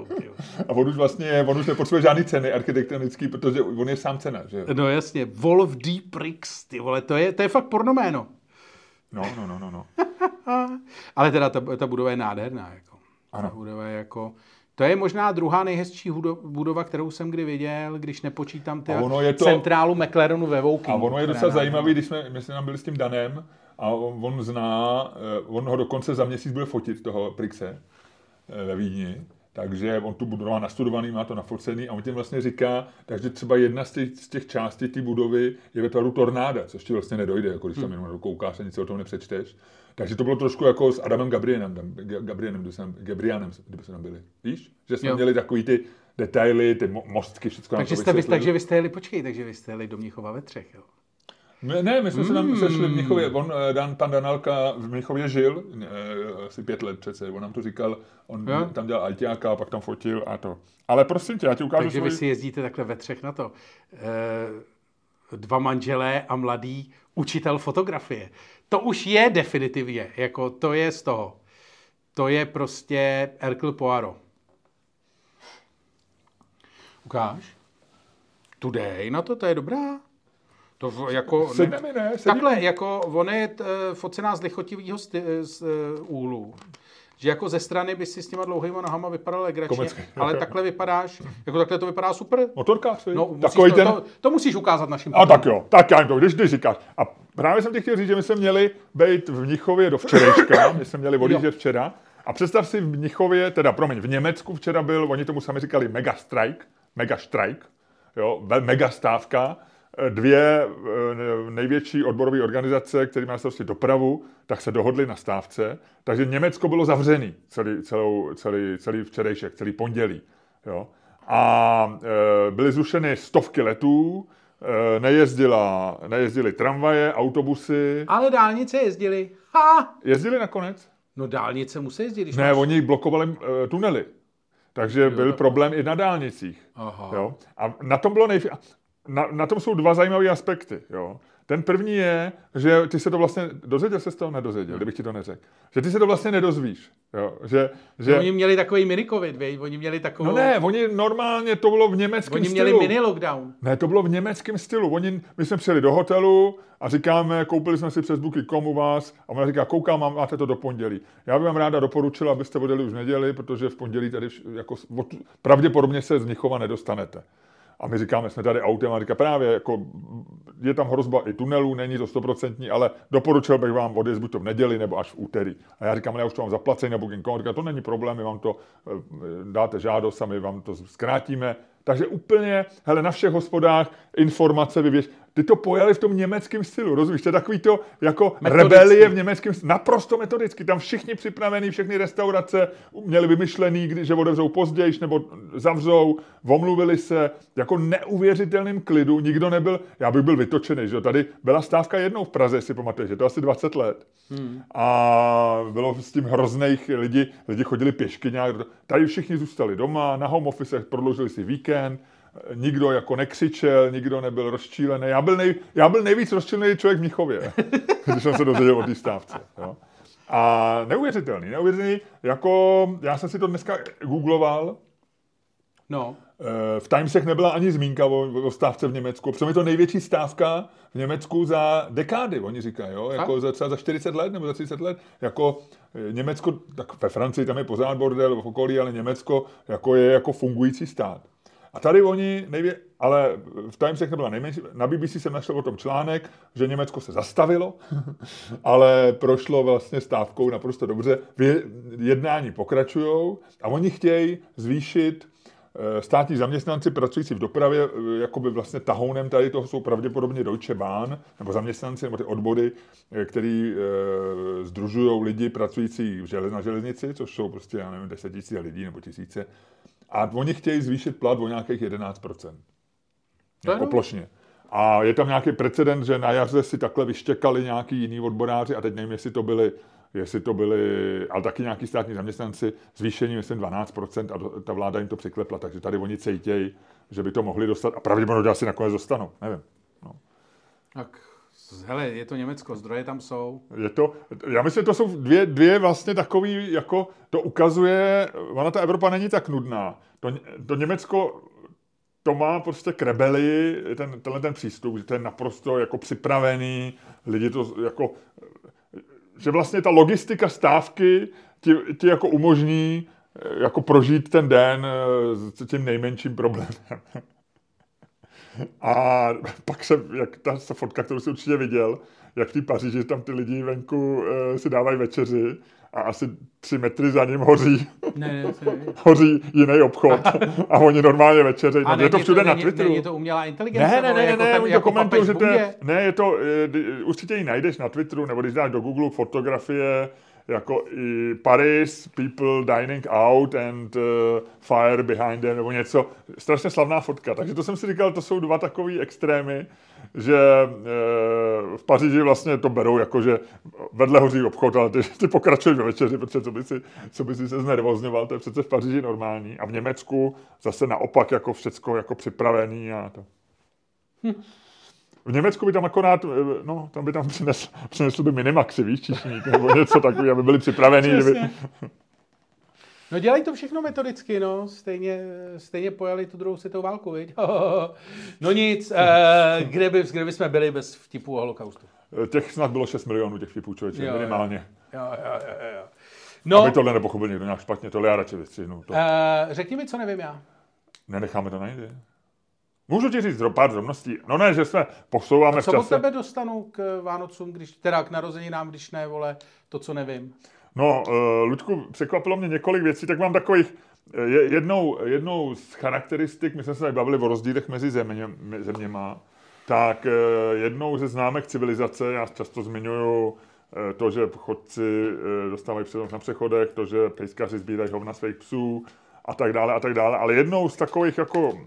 A on už vlastně, on už nepotřebuje žádný ceny architektonický, protože on je sám cena, že jo? No jasně, Wolf D. Prix, ty vole, to je, to je fakt pornoméno. No, no, no, no, no. Ale teda ta, ta budova je nádherná. Jako. Ano. Ta budova je jako... To je možná druhá nejhezčí budova, kterou jsem kdy viděl, když nepočítám ty to- centrálu McLarenu ve Wokingu. A ono je docela zajímavý, když jsme, my jsme tam byli s tím Danem a on, on zná, eh, on ho dokonce za měsíc bude fotit, toho Prixe eh, ve Vídni, takže on tu budovu má nastudovaný, má to nafocený a on tím vlastně říká, takže třeba jedna z těch, z těch částí té budovy je ve tvaru tornáda, což ti vlastně nedojde, jako když tam jenom koukáš a nic o tom nepřečteš. Takže to bylo trošku jako s Adamem Gabrienem, tam, Ga- Gabrienem, kdyby jsme, Gabrianem, kdyby jsme tam byli. Víš? Že jsme Jo. měli takový ty detaily, ty mo- mostky, všechno. Takže, nám jste, takže vy jste jeli, počkej, takže vy jste jeli do Mnichova ve třech, jo? Ne, ne, my jsme se tam sešli v Mnichově. On, eh, Dan, pan Danalka v Mnichově žil eh, asi pět let přece. On nám to říkal, on Jo. tam dělal altiáka a pak tam fotil a to. Ale prosím tě, já ti ukážu Takže svůj... vy si jezdíte takhle ve třech na to. E, dva manželé a mladý učitel fotografie. To už je definitivně, jako to je z toho. To je prostě Hercule Poirot. Ukáž? Today, no to, to je dobrá. To v- jako... Sedne mi, ne? Sedí Takhle, jako on je t- focená z lichotivého z uh, úhlu. Že jako ze strany by si s těma dlouhýma nohama vypadal legračně, ale takhle vypadáš, jako takhle to vypadá super. Motorkář, No, musíš takový to, ten... to, to, musíš ukázat našim A tak jo, tak já jim to, když ty říkáš. A právě jsem ti chtěl říct, že my jsme měli být v Mnichově do včerejška, my jsme měli odjíždět včera. A představ si v Mnichově, teda promiň, v Německu včera byl, oni tomu sami říkali mega strike, mega strike, jo, mega stávka. Dvě eh, největší odborové organizace, které mají starosti dopravu, tak se dohodly na stávce. Takže Německo bylo zavřený celý, celou, celý, celý včerejšek, celý pondělí. Jo. A e, byly zrušeny stovky letů, e, nejezdila, nejezdily tramvaje, autobusy. Ale dálnice jezdili. Ha! Jezdili nakonec? No dálnice musí jezdit, když Ne, máš... oni blokovali e, tunely. Takže byl problém i na dálnicích. Aha. Jo? A na tom bylo nejfi... na, na tom jsou dva zajímavé aspekty. Jo? Ten první je, že ty se to vlastně, dozvěděl se z toho? Nedozvěděl, kdybych ti to neřekl. Že ty se to vlastně nedozvíš. Jo? Že, že... Oni měli takový mini covid, viď? Oni měli takovou... No ne, oni normálně, to bylo v německém Oni stylu. měli mini lockdown. Ne, to bylo v německém stylu. Oni, my jsme přijeli do hotelu a říkáme, koupili jsme si přes Booking.com u vás a ona říká, koukám, máte to do pondělí. Já bych vám ráda doporučila, abyste odjeli už v neděli, protože v pondělí tady jako, od, pravděpodobně se z Mnichova nedostanete. A my říkáme, jsme tady autem a říká právě, jako, je tam hrozba i tunelů, není to stoprocentní, ale doporučil bych vám odjezd buď to v neděli nebo až v úterý. A já říkám, já už to mám zaplacený na Booking.com, říká, to není problém, my vám to eh, dáte žádost a my vám to zkrátíme. Takže úplně, hele, na všech hospodách informace vyvěš. Ty to pojali v tom německém stylu, rozumíš? To je takový to jako Metodicky. rebelie v německém stylu. Naprosto metodicky. Tam všichni připravení, všechny restaurace měli vymyšlený, že otevřou později nebo zavřou, omluvili se, jako neuvěřitelným klidu, nikdo nebyl, já bych byl vytočený, že tady byla stávka jednou v Praze, si pamatuješ, je to asi 20 let. Hmm. A bylo s tím hrozných lidi, lidi chodili pěšky nějak, tady všichni zůstali doma, na home office, prodloužili si víkend, nikdo jako nekřičel, nikdo nebyl rozčílený. Já byl, nej, já byl nejvíc rozčilený člověk v Mnichově, když jsem se dozvěděl o té stávce. Jo. A neuvěřitelný, neuvěřitelný, jako já jsem si to dneska googloval, No. Eh, v Timesech nebyla ani zmínka o, o stávce v Německu. Přitom je to největší stávka v Německu za dekády, oni říkají, jo? Jako za, třeba za 40 let nebo za 30 let. Jako eh, Německo, tak ve Francii tam je pořád bordel v okolí, ale Německo jako je jako fungující stát. A tady oni, nejvě, ale v Timesech nebyla nejmenší, na BBC jsem našel o tom článek, že Německo se zastavilo, ale prošlo vlastně stávkou naprosto dobře. Jednání pokračují a oni chtějí zvýšit eh, státní zaměstnanci pracující v dopravě, eh, jakoby vlastně tahounem tady toho jsou pravděpodobně Deutsche Bahn, nebo zaměstnanci, nebo ty odbory, eh, který e, združují lidi pracující v želez, na železnici, což jsou prostě, já nevím, deset tisíc lidí nebo tisíce. A oni chtějí zvýšit plat o nějakých 11%. To je Jako plošně. A je tam nějaký precedent, že na jaře si takhle vyštěkali nějaký jiný odboráři, a teď nevím, jestli to byli, jestli to byli, ale taky nějaký státní zaměstnanci, zvýšení, myslím, 12% a do, ta vláda jim to přiklepla, takže tady oni cejtějí, že by to mohli dostat a pravděpodobně asi nakonec dostanou, nevím. No. Tak, hele, je to Německo, zdroje tam jsou. Je to, já myslím, že to jsou dvě, dvě vlastně takový, jako to ukazuje, ona ta Evropa není tak nudná. To, to Německo, to má prostě k rebelii, ten, tenhle ten přístup, že to je naprosto jako připravený, lidi to jako, že vlastně ta logistika stávky ti, ti jako umožní eh, jako prožít ten den eh, s tím nejmenším problémem. A pak se, jak ta, fotka, kterou jsi určitě viděl, jak v té Paříži tam ty lidi venku e, si dávají večeři a asi tři metry za ním hoří, Ne, ne, ne. hoří jiný obchod a oni normálně večeří. A No, je to všude na není, Twitteru. Není to umělá inteligence? Ne, ne, vole, ne, jako ne, ten- oni to jako komentují, papež že to je, ne, je to, kdy- určitě ji najdeš na Twitteru, nebo když dáš do Google fotografie, jako i Paris, people dining out and uh, fire behind them, nebo něco. Strašně slavná fotka. Takže to jsem si říkal, to jsou dva takové extrémy, že e, v Paříži vlastně to berou jako, že vedle hoří obchod, ale ty, ty pokračuješ ve večeři, protože co by, si, co by si se znervozňoval, to je přece v Paříži normální. A v Německu zase naopak jako všecko jako připravený a to. V Německu by tam akorát, eh, no, tam by tam přinesl, přinesl by minimaxy, víš, číšník, nebo něco takového, aby byli připravení. Kdyby... No dělají to všechno metodicky, no. Stejně, stejně pojali tu druhou světovou válku, viď? No nic, eh, kde, by, kde by jsme byli bez vtipů o holokaustu? Těch snad bylo 6 milionů těch vtipů, člověče, Jo, minimálně. Jo, jo, jo, jo. No. Aby tohle nepochopil někdo nějak špatně, tohle já radši vystřihnu. To. eh, řekni mi, co nevím já. Nenecháme to najít. Můžu ti říct pár drobností. No ne, že jsme posouváme v Co od čase. tebe dostanu k Vánocům, když, teda k narozeninám, když ne, vole, to, co nevím? No, uh, Luďku, překvapilo mě několik věcí, tak mám takových eh, je- jednou, jednou z charakteristik, my jsme se tady bavili o rozdílech mezi země, zeměma, tak eh, jednou ze známek civilizace, já často zmiňuju to, že chodci dostávají přednost na přechodech, to, že pejskaři sbírají hovna svých psů a tak dále a tak dále, ale jednou z takových jako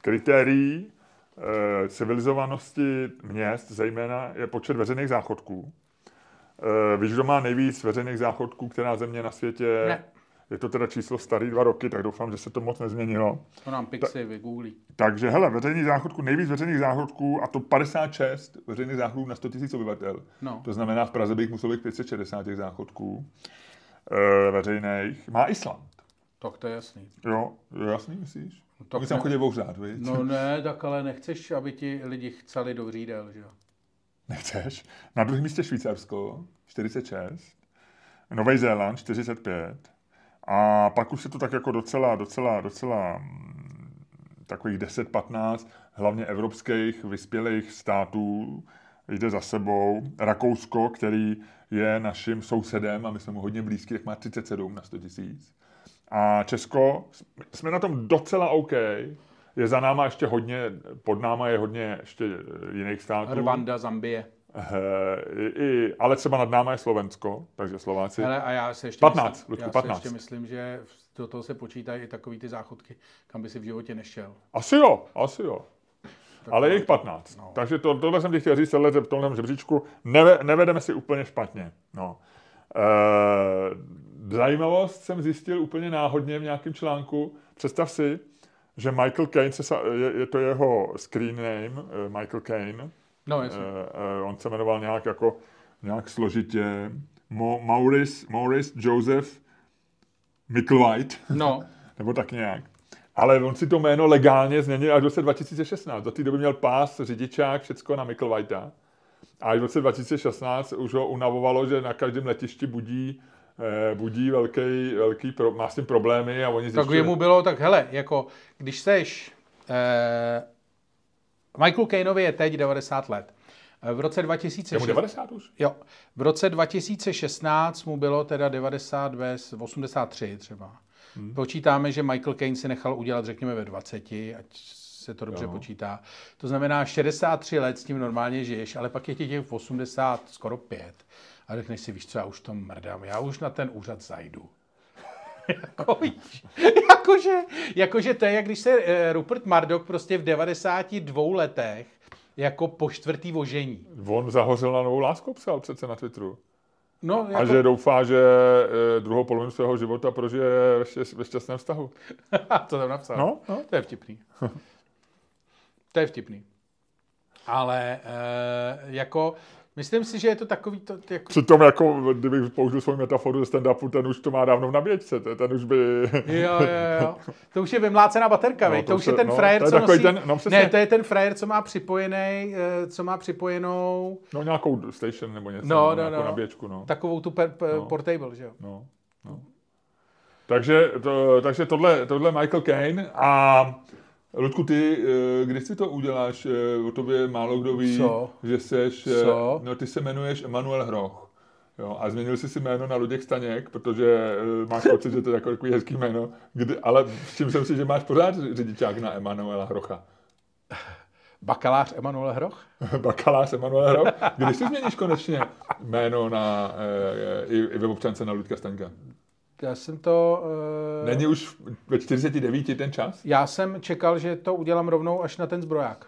kritérií eh, civilizovanosti měst zejména je počet veřejných záchodků. Eh, Víš, kdo má nejvíc veřejných záchodků, která země na světě? Ne. Je to teda číslo starý dva roky, tak doufám, že se to moc nezměnilo. To nám Pixy vygooglí. Takže hele, veřejných záchodků, nejvíc veřejných záchodků, a to 56 veřejných záchodků na 100 000 obyvatel. No. To znamená, v Praze bych musel být 560 těch záchodků e, veřejných. Má Island. Tak to je jasný. Jo, je jasný, myslíš? No, Tak tam ne. chodí bouřát, viď? No ne, tak ale nechceš, aby ti lidi chceli do vřídel, že jo? Nechceš? Na druhém místě Švýcarsko, 46. Nový Zéland, 45. A pak už se to tak jako docela, docela, docela mm, takových 10-15, hlavně evropských vyspělých států jde za sebou. Rakousko, který je naším sousedem a my jsme mu hodně blízký, tak má 37 na 100 tisíc. A Česko, jsme na tom docela OK. Je za náma ještě hodně, pod náma je hodně ještě jiných států. Rwanda, Zambie. Eh, i, ale třeba nad náma je Slovensko, takže Slováci. Hele, a já se ještě 15, myslím, Luďku, já 15. se ještě myslím, že do toho se počítají i takový ty záchodky, kam by si v životě nešel. Asi jo, asi jo. Tak Ale je jich 15. no. Takže to, tohle jsem ti chtěl říct, tohle, v tomhle žebříčku neve, nevedeme si úplně špatně. No. E, zajímavost jsem zjistil úplně náhodně v nějakém článku. Představ si, že Michael Caine, se, je, je to jeho screen name, eh, Michael Caine, No, jasně. Eh, eh, on se jmenoval nějak jako nějak složitě Mo, Maurice, Maurice Joseph Micklewhite, No, nebo tak nějak. Ale on si to jméno legálně změnil až v roce 2016. Do té doby měl pás, řidičák, všecko na Micklewhita. A až v roce 2016 už ho unavovalo, že na každém letišti budí, budí velký, velký pro, má s tím problémy a oni tak zjišťují- jemu bylo, tak hele, jako, když seš, eh, Michael Cainovi je teď 90 let. Eh, V roce Je mu 2006, 90 už? jo, v roce 2016 mu bylo teda 90 bez 83 třeba. Hmm. Počítáme, že Michael Caine si nechal udělat, řekněme, ve 20, ať se to dobře Jo. počítá. To znamená, 63 let s tím normálně žiješ, ale pak je ti těch 80, skoro 5. A řekneš si, víš co, já už to mrdám, já už na ten úřad zajdu. jako, víš, jakože, jakože to je, jak když se eh, Rupert Murdoch prostě v 92 letech jako po čtvrtý vožení. On zahořel na novou lásku, psal přece na Twitteru. No, A jako, že doufá, že eh, druhou polovinu svého života prožije ve šťastném vztahu. to tam napsal. No, no. To je vtipný. to je vtipný. Ale e, jako, myslím si, že je to takový to, jako, Přitom, jako, kdybych použil svou metaforu ze stand-upu, ten už to má dávno v nabíječce, ten, už by... jo, jo, jo. To už je vymlácená baterka, No, no, to to, už už je je- ten no, frajer, je co nosí... ten- no, přesně. ne, to je ten frajer, co má připojený, eh, co má připojenou No nějakou station nebo něco, No, no, nějakou no. nabíječku, no. takovou tu per, per, No. portable, že jo? no, no. Takže, to, takže tohle, tohle Michael Caine a Ludku, ty, eh, když si to uděláš, eh, o tobě málo kdo ví, Co? že seš, eh, Co? no ty se jmenuješ Emanuel Hroch. Jo, a změnil jsi si jméno na Luděk Staněk, protože máš pocit, že to je jako takový hezký jméno, kdy, ale všiml jsem si, že máš pořád řidičák na Emanuela Hrocha. Bakalář Emanuel Hroch? Bakalář Emanuel Hroch. Když si změníš konečně jméno na, i, i ve občance na Ludka Staňka? Já jsem to... eh, Není už ve 49 ten čas? Já jsem čekal, že to udělám rovnou až na ten zbroják.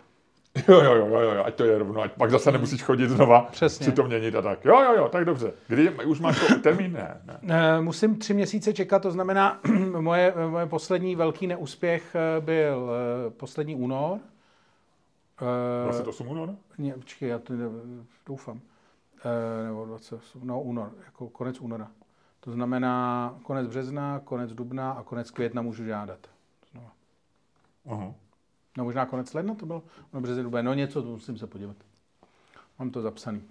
Jo, jo, jo, jo, jo, ať to je rovno, ať pak zase nemusíš chodit znova Přesně. si to měnit a tak. Jo, jo, jo, tak dobře. Kdy už máš to termín? Ne, ne. Eh, Musím tři měsíce čekat, to znamená, moje, moje poslední velký neúspěch eh, byl eh, poslední únor. Eh, 28 února? Ne, počkej, já to doufám. Eh, nebo 28, no únor, jako konec února. To znamená konec března, konec dubna a konec května můžu žádat. Znova. Aha. No možná konec ledna to bylo? No březen, duben, no něco, to musím se podívat. Mám to zapsaný.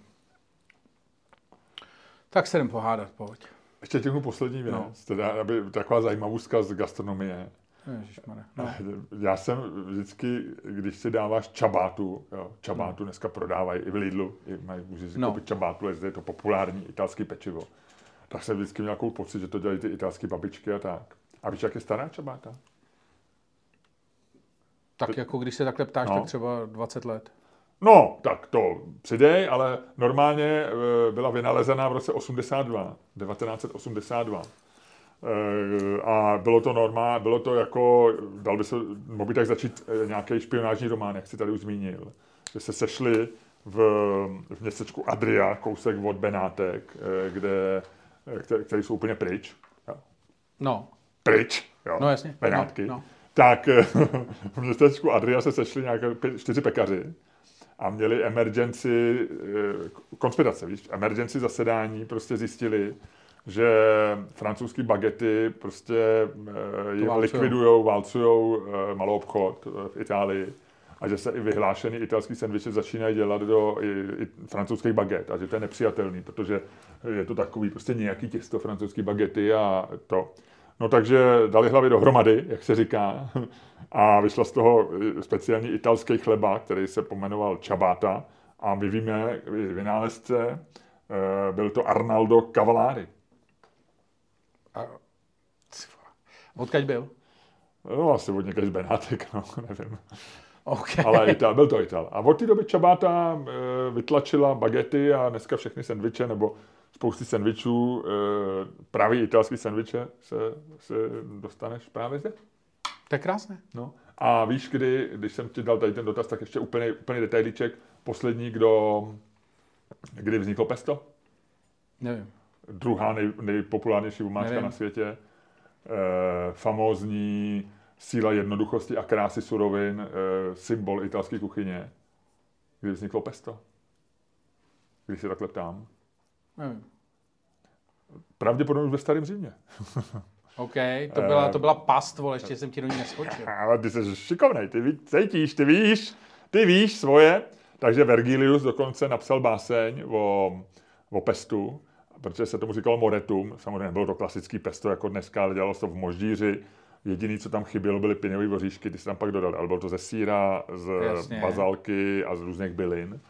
Tak se jdem pohádat, pojď. Ještě těm poslední věc, No. no. teda, aby, taková zajímavostka z gastronomie. No. Já jsem vždycky, když si dáváš čabátu, jo, čabátu dneska prodávají i v Lidlu, i mají, můžeš si No. no. koupit čabátu, je to populární italský pečivo. Tak jsem vždycky měl takovou pocit, že to dělají ty italské babičky a tak. A víš, jak je stará čabáta? Tak jako když se takhle ptáš, No. tak třeba 20 let. No, tak to přidej, ale normálně e, byla vynalezená v roce 82, 1982. E, A bylo to normál, bylo to jako, dal by se, mohl by tak začít e, nějaký špionážní román, jak jsi tady už zmínil, že se sešli v, v městečku Adria, kousek od Benátek, kde, které, které jsou úplně pryč. Jo. No, Pryč, jo. No, jasně. Benátky. No, no. Tak e, v městečku Adria se sešli nějaké čtyři pekaři a měli emergency, eh, konspirace, víš, emergency zasedání, prostě zjistili, že francouzský bagety prostě eh, likvidujou, válcujou eh, malou obchod eh, v Itálii a že se i vyhlášený italský sendviče začínají dělat do i, i francouzských baget a že to je nepřijatelný, protože je to takový prostě nějaký těsto francouzský bagety a to. No takže dali hlavy dohromady, jak se říká, a vyšla z toho speciální italský chleba, který se pomenoval ciabatta a my víme, vynálezce, eh, byl to Arnaldo Cavallari. A... Odkaď byl? No asi od někde z Benátek, no, nevím. OK. Ale Ital, byl to Ital. A od té doby ciabatta eh, vytlačila bagety a dneska všechny sendviče, nebo spousty sendvičů, eh, pravý italský sendviče se, se dostaneš právě zde. To je krásné. No. A víš, kdy, když jsem ti dal tady ten dotaz, tak ještě úplně, úplně detailíček, poslední, kdo, kdy vzniklo pesto? Nevím. Druhá nej, nejpopulárnější vomáčka Nevím. na světě. E, famózní síla jednoduchosti a krásy surovin, e, symbol italské kuchyně. Kdy vzniklo pesto? Když se takhle ptám. Nevím. Pravděpodobně už ve starém Římě. OK, to byla, to byla past, vole, ještě jsem ti do ní neskočil. Ale ty jsi šikovnej, ty ví, cítíš, ty víš, ty víš svoje. Takže Vergilius dokonce napsal báseň o, o pestu, protože se tomu říkalo moretum. Samozřejmě bylo to klasický pesto jako dneska, ale dělalo se to v moždíři. Jediný, co tam chybělo, byly piněvé voříšky, ty se tam pak dodali. Ale bylo to ze síra, z Jasně. bazalky a z různých bylin.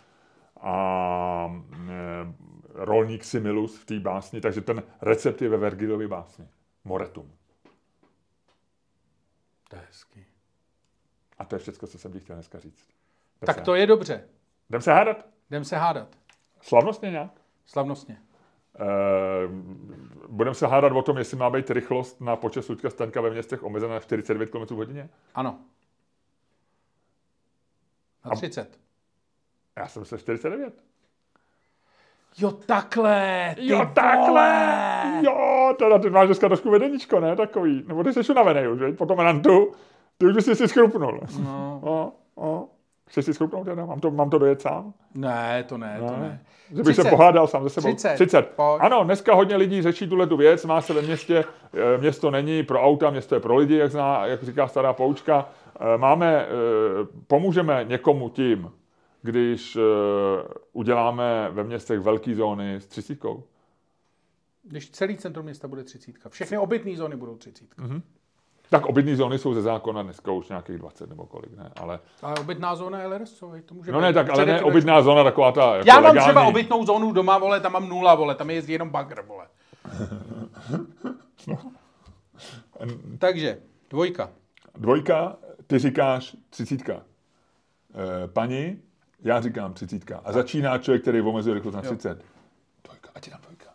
A e, rolník Similus v té básni, takže ten recept je ve Vergilově básni. Moretum. To je hezký. A to je všechno, co jsem ti chtěl dneska říct. Jdem Tak to je dobře. Jdem se hádat? Jdem se hádat. Slavnostně nějak? Slavnostně. E, budeme se hádat o tom, jestli má být rychlost na počet Luďka Stanka ve městech omezena na 49 km hodině? Ano. Na 30. Já jsem se 49. Jo, takhle. Ty jo, takhle! vole. Jo, teda ty máš dneska trošku vedeníčko, ne? Takový. Nebo ty jsi unavený už, veď? Potom rantu. Ty už bys si schrupnul. No. O, o. Chceš si schrupnout teda? Mám to, mám to dojet sám? Ne, to ne, to ne. Že bych se 30. pohádal sám ze sebou. 30. 30. Pojď. Ano, dneska hodně lidí řeší tuhle tu věc. Má se ve městě, eh, město není pro auta, město je pro lidi, jak, zná, jak říká stará poučka. Eh, Máme, eh, pomůžeme někomu tím, když uděláme ve městech velké zóny s třicítkou. Když celý centrum města bude 30. Všechny obytné zóny budou 30. Tak obytné zóny jsou ze zákona dneska už nějakých 20 nebo kolik, ne? Ale, Ale obytná zóna je LRS, to může no být ne, tak ale ne obytná zóna taková ta jako Já mám legální. třeba obytnou zónu doma, vole, tam mám nula, vole, tam jezdí jenom bagr, vole. Takže, dvojka. Dvojka, ty říkáš třicítka. E, paní, já říkám třicítka. A začíná člověk, který omezuje rychlost na 30. Dvojka, ať je tam dvojka.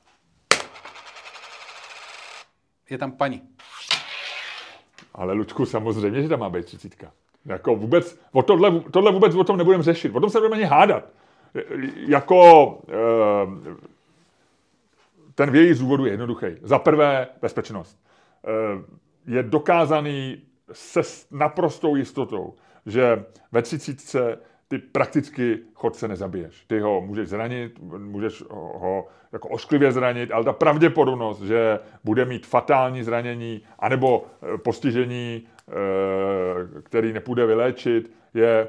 Je tam paní. Ale Lučku, samozřejmě, že tam má být třicítka. Jako vůbec, o tohle, tohle vůbec o tom nebudeme řešit. O tom se budeme ani hádat. E, Jako e, ten vějí z důvodu je jednoduchý. Za prvé, bezpečnost. E, je dokázaný se naprostou jistotou, že ve třicítce ty prakticky chodce nezabiješ. Ty ho můžeš zranit, můžeš ho, jako ošklivě zranit, ale ta pravděpodobnost, že bude mít fatální zranění anebo eh, postižení, eh, který nepůjde vyléčit, je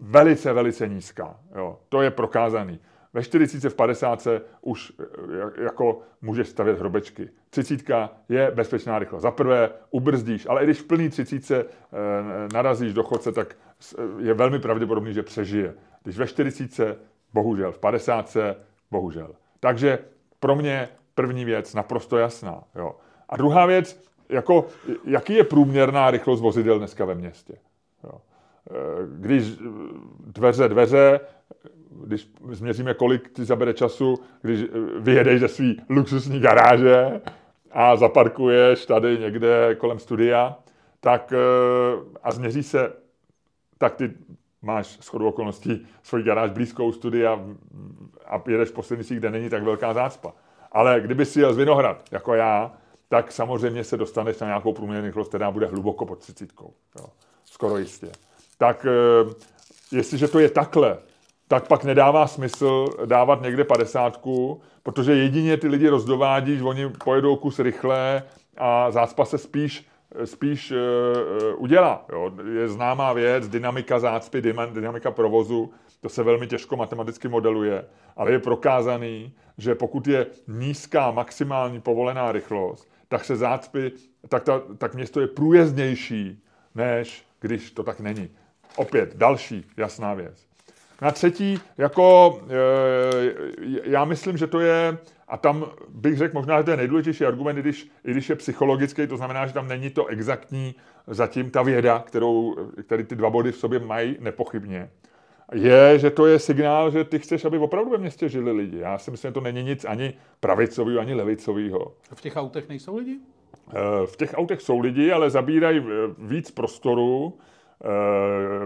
velice, velice nízká. Jo. To je prokázaný. Ve 40 v 50 už eh, jako můžeš stavět hrobečky. 30 je bezpečná rychlost. Za prvé ubrzdíš, ale i když v plný 30 eh, narazíš do chodce, tak je velmi pravděpodobný, že přežije. Když ve 40 bohužel, v 50 bohužel. Takže pro mě první věc naprosto jasná. Jo. A druhá věc, jako, jaký je průměrná rychlost vozidel dneska ve městě? Jo. Eh, když dveře, dveře, když změříme, kolik ti zabere času, když vyjedeš ze svý luxusní garáže a zaparkuješ tady někde kolem studia, tak eh, a změří se, tak ty máš shodou okolností svoji garáž blízkou studia a jedeš po silnici, kde není tak velká zácpa. Ale kdyby si jel z Vinohrad, jako já, tak samozřejmě se dostaneš na nějakou průměrnou rychlost, která bude hluboko pod 30. Jo. Skoro jistě. Tak eh, jestliže to je takhle, tak pak nedává smysl dávat někde padesátku, protože jedině ty lidi rozdovádí, že oni pojedou kus rychle a zácpa se spíš spíš uh, udělá. Jo. Je známá věc, dynamika zácpy, dynamika provozu, to se velmi těžko matematicky modeluje, ale je prokázaný, že pokud je nízká maximální povolená rychlost, tak se zácpy, tak, ta, tak město je průjezdnější, než když to tak není. Opět další jasná věc. Na třetí, jako e, já myslím, že to je, a tam bych řekl možná, že to je nejdůležitější argument, i když, i když je psychologický, to znamená, že tam není to exaktní, zatím ta věda, kterou, který ty dva body v sobě mají nepochybně, je, že to je signál, že ty chceš, aby opravdu ve městě žili lidi. Já si myslím, že to není nic ani pravicového, ani levicového. V těch autech nejsou lidi? E, v těch autech jsou lidi, ale zabírají víc prostoru,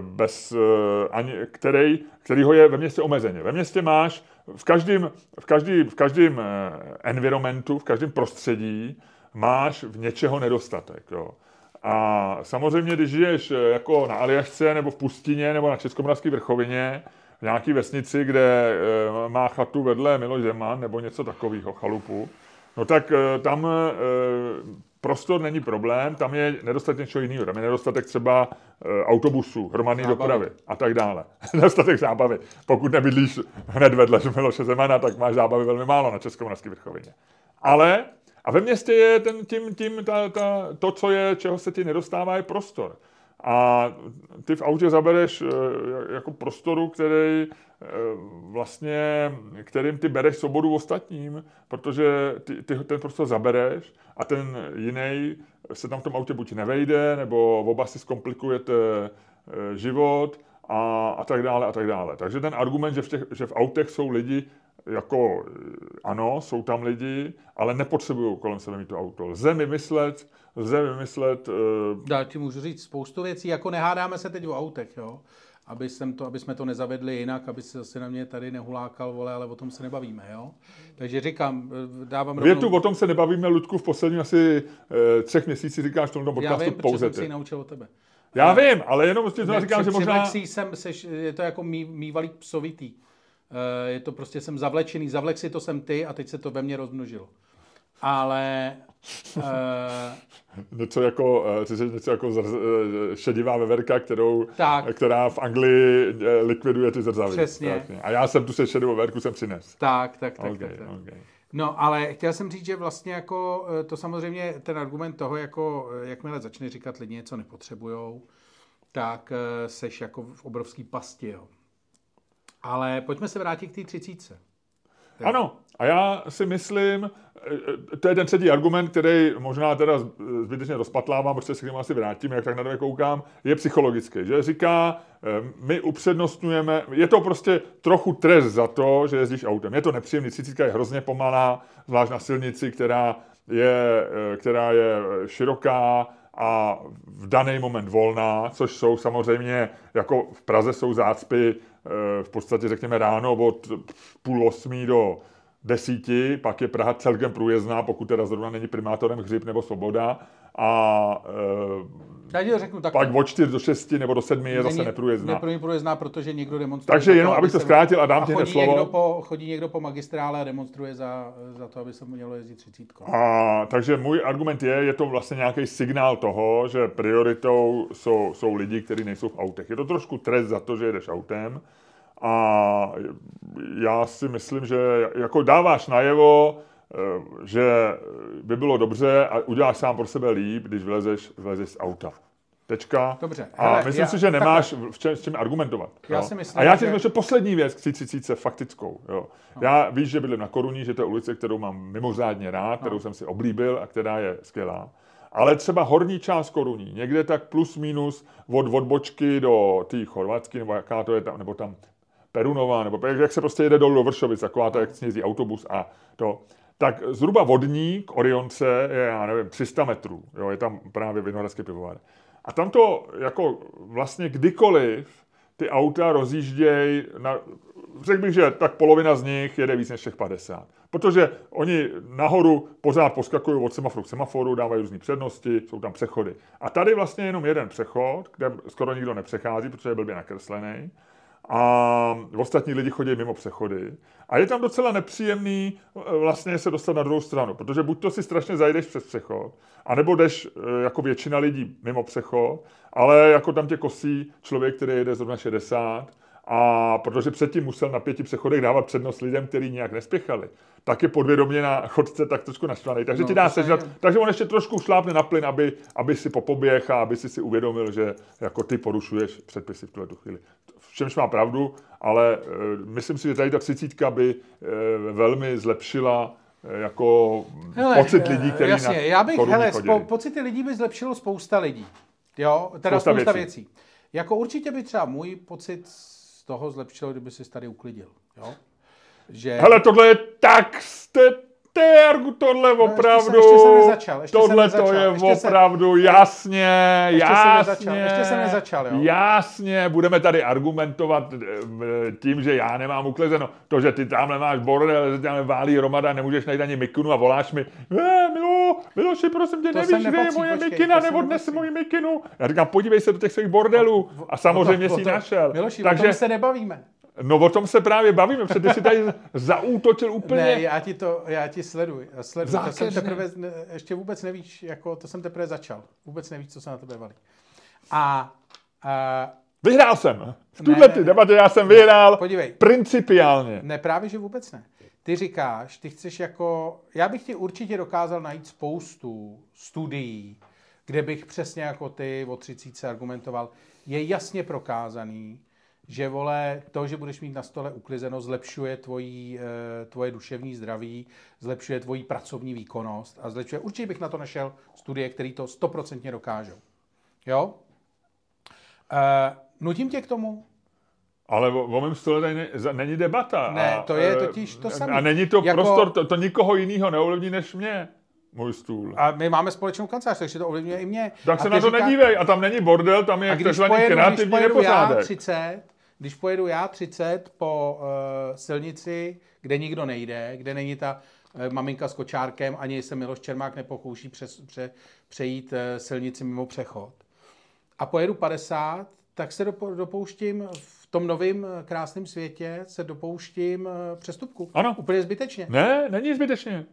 bez, eh, ani, který, kterýho je ve městě omezeně. Ve městě máš v každém, v každý, v každém eh, environmentu, v každém prostředí máš v něčeho nedostatek. Jo. A samozřejmě, když žiješ jako na Aljašce nebo v pustině nebo na Českomoravské vrchovině, v nějaké vesnici, kde má chatu vedle Miloš Zeman nebo něco takového, chalupu, no tak tam prostor není problém, tam je nedostatek něčeho jiného. Tam je nedostatek třeba e, autobusů, hromadné dopravy a tak dále. nedostatek zábavy. Pokud nebydlíš hned vedle Miloše Zemana, tak máš zábavy velmi málo na Českomoravské vrchovině. Ale a ve městě je ten, tím, tím ta, ta, to, co je, čeho se ti nedostává, je prostor. A ty v autě zabereš e, jako prostoru, který Eh, vlastně, kterým ty bereš svobodu ostatním, protože ty, ty ten prostor zabereš a ten jiný se tam v tom autě buď nevejde, nebo oba si zkomplikujete eh, život a, a tak dále a tak dále. Takže ten argument, že v, těch, že v autech jsou lidi, jako eh, ano, jsou tam lidi, ale nepotřebují kolem sebe mít to auto. Lze vymyslet, lze vymyslet... Uh... Já ti můžu říct spoustu věcí, jako nehádáme se teď o autech, jo aby, jsem to, aby jsme to nezavedli jinak, aby se zase na mě tady nehulákal, vole, ale o tom se nebavíme, jo? Takže říkám, eh, dávám rovnou... Větu o tom se nebavíme, Ludku, v posledních asi e, třech měsících říkáš v tomto podcastu Já vím, pouze jsem si naučil od tebe. Já ale, vím, ale jenom si to říkám, že možná... jsem, seš, je to jako mý, mývalý psovitý. E, je to prostě, jsem zavlečený, zavlek si to jsem ty a teď se to ve mně rozmnožilo. Ale Uh, něco jako, uh, něco jako zr, uh, šedivá veverka, kterou, tak. která v Anglii likviduje ty zrzaví. Přesně. Tak, a já jsem tu se šedivou veverku jsem přines. Tak, tak, tak. Okay, tak, tak. Okay. No, ale chtěl jsem říct, že vlastně jako to samozřejmě ten argument toho, jako jakmile začne říkat lidi něco nepotřebujou, tak seš jako v obrovský pasti, jo. Ale pojďme se vrátit k té třicíce. Ano, a já si myslím, e, to je ten třetí argument, který možná teda zbytečně rozpatlávám, protože se k němu asi vrátím, jak tak na to koukám, je psychologický, že říká, e, my upřednostňujeme, je to prostě trochu trest za to, že jezdíš autem. Je to nepříjemný, cicítka je hrozně pomalá, zvlášť na silnici, která je, e, která je široká, a v daný moment volná, což jsou samozřejmě, jako v Praze jsou zácpy v podstatě řekněme ráno od půl osmí do desíti, pak je Praha celkem průjezdná, pokud teda zrovna není primátorem Hřib nebo Svoboda, a e, Já ti to řeknu tak. pak od 4 do 6 nebo do 7 je zase neprůjezdná. Neprůjezdná, protože někdo demonstruje. Takže jenom, abych to zkrátil a dám ti slovo. Někdo po, chodí někdo po magistrále a demonstruje za, za to, aby se mu mělo jezdit třicítko. A, takže můj argument je, je to vlastně nějaký signál toho, že prioritou jsou, jsou lidi, kteří nejsou v autech. Je to trošku trest za to, že jedeš autem a já si myslím, že jako dáváš najevo, že by bylo dobře a uděláš sám pro sebe líp, když vlezeš, vlezeš z auta. Tečka. Dobře, A hele, myslím já- si, že nemáš v čem, s čím argumentovat. Já jo. si myslím, a já ti že- ještě poslední věc k třicíce faktickou. Jo. Já víš, že bydlím na Koruní, že to je ulice, kterou mám mimořádně rád, kterou jsem si oblíbil a která je skvělá. Ale třeba horní část Koruní, někde tak plus minus od odbočky do té chorvatské, nebo jaká to je tam, nebo tam Perunová, nebo jak, jak se prostě jede dolů do Vršovic, taková ta, jak jezdí autobus a to. Tak zhruba vodní k Orionce je, já nevím, 300 metrů. Jo, je tam právě Vinohradský pivovar. A tam to jako vlastně kdykoliv ty auta rozjíždějí, na, řekl bych, že tak polovina z nich jede víc než těch 50. Protože oni nahoru pořád poskakují od semaforu k semaforu, dávají různé přednosti, jsou tam přechody. A tady vlastně jenom jeden přechod, kde skoro nikdo nepřechází, protože je blbě nakreslený. A ostatní lidi chodí mimo přechody. A je tam docela nepříjemný eh, vlastně se dostat na druhou stranu, protože buď to si strašně zajdeš přes přechod, anebo jdeš eh, jako většina lidí mimo přechod, ale jako tam tě kosí člověk, který jede zrovna 60 a protože předtím musel na pěti přechodech dávat přednost lidem, kteří nějak nespěchali, tak je podvědomě na chodce tak trošku naštvaný. Takže No, ti dá sežrat, takže on ještě trošku šlápne na plyn, aby, aby si popoběh a aby si si uvědomil, že jako ty porušuješ předpisy v tuhle chvíli. V čemž má pravdu, ale e, myslím si, že tady ta třicítka by e, velmi zlepšila e, jako pocit lidí, kteří jasně, na já bych, hele, chodili. spo, pocity lidí by zlepšilo spousta lidí. Jo, teda Spousta spousta, věcí. věcí. Jako určitě by třeba můj pocit z toho zlepšilo, kdyby se tady uklidil. Jo? Že... Hele, tohle je tak, jste, Tergu, tohle opravdu, No, ještě jsem nezačal, ještě jsem tohle to nezačal, je ještě jsem- opravdu jasně, Ještě jsem jasně, nezačal, ještě jsem nezačal, jo. jasně, budeme tady argumentovat eh, tím, že já nemám uklizeno, to, že ty tamhle máš bordel, že tam válí hromada, nemůžeš najít ani mikinu a voláš mi, eh, Milo, Miloši, prosím tě, To nevíš, kde je moje počkej, mikina, to sem nebo dnes nepatří. moji mikinu. Já říkám, podívej se do těch svých bordelů a samozřejmě O to- si o to- našel. Miloši, o Takže, tom se nebavíme. No o tom se právě bavíme, protože ty si tady zaútočil úplně. Ne, já ti to, já ti sleduji. Sleduji. To jsem teprve, ne, ještě vůbec nevíš, jako to jsem teprve začal. Vůbec nevíš, co se na tebe valí. A, a Vyhrál jsem. V Ne, tuhle ne, ty ne. debatě já jsem vyhrál Podívej. principiálně. ne, právě, že vůbec ne. Ty říkáš, ty chceš jako, já bych ti určitě dokázal najít spoustu studií, kde bych přesně jako ty o 30 argumentoval. Je jasně prokázaný, že vole, to, že budeš mít na stole uklizeno, zlepšuje tvojí, eh, tvoje duševní zdraví, zlepšuje tvoji pracovní výkonnost a zlepšuje, určitě bych na to našel studie, které to stoprocentně dokážou. Jo? Uh, nutím tě k tomu? Ale o, o mém stole tady ne, není debata. Ne, a, to je totiž to A samé. není to Jako- prostor, to, to nikoho jiného neovlivní než mě, můj stůl. A my máme společnou kancelář, takže to ovlivňuje i mě. tak a se na to říká- nedívej. A tam není bordel, tam je A takzvaný kreativní pojedu já nepořádek. 30, když pojedu já 30 po uh, silnici, kde nikdo nejde, kde není ta uh, maminka s kočárkem, ani se Miloš Čermák nepokouší přes, pře, přejít uh, silnici mimo přechod. A pojedu 50, tak se dopo, dopouštím v tom novém krásném světě se dopouštím přestupku. Ano. Úplně zbytečně. Ne, není zbytečně.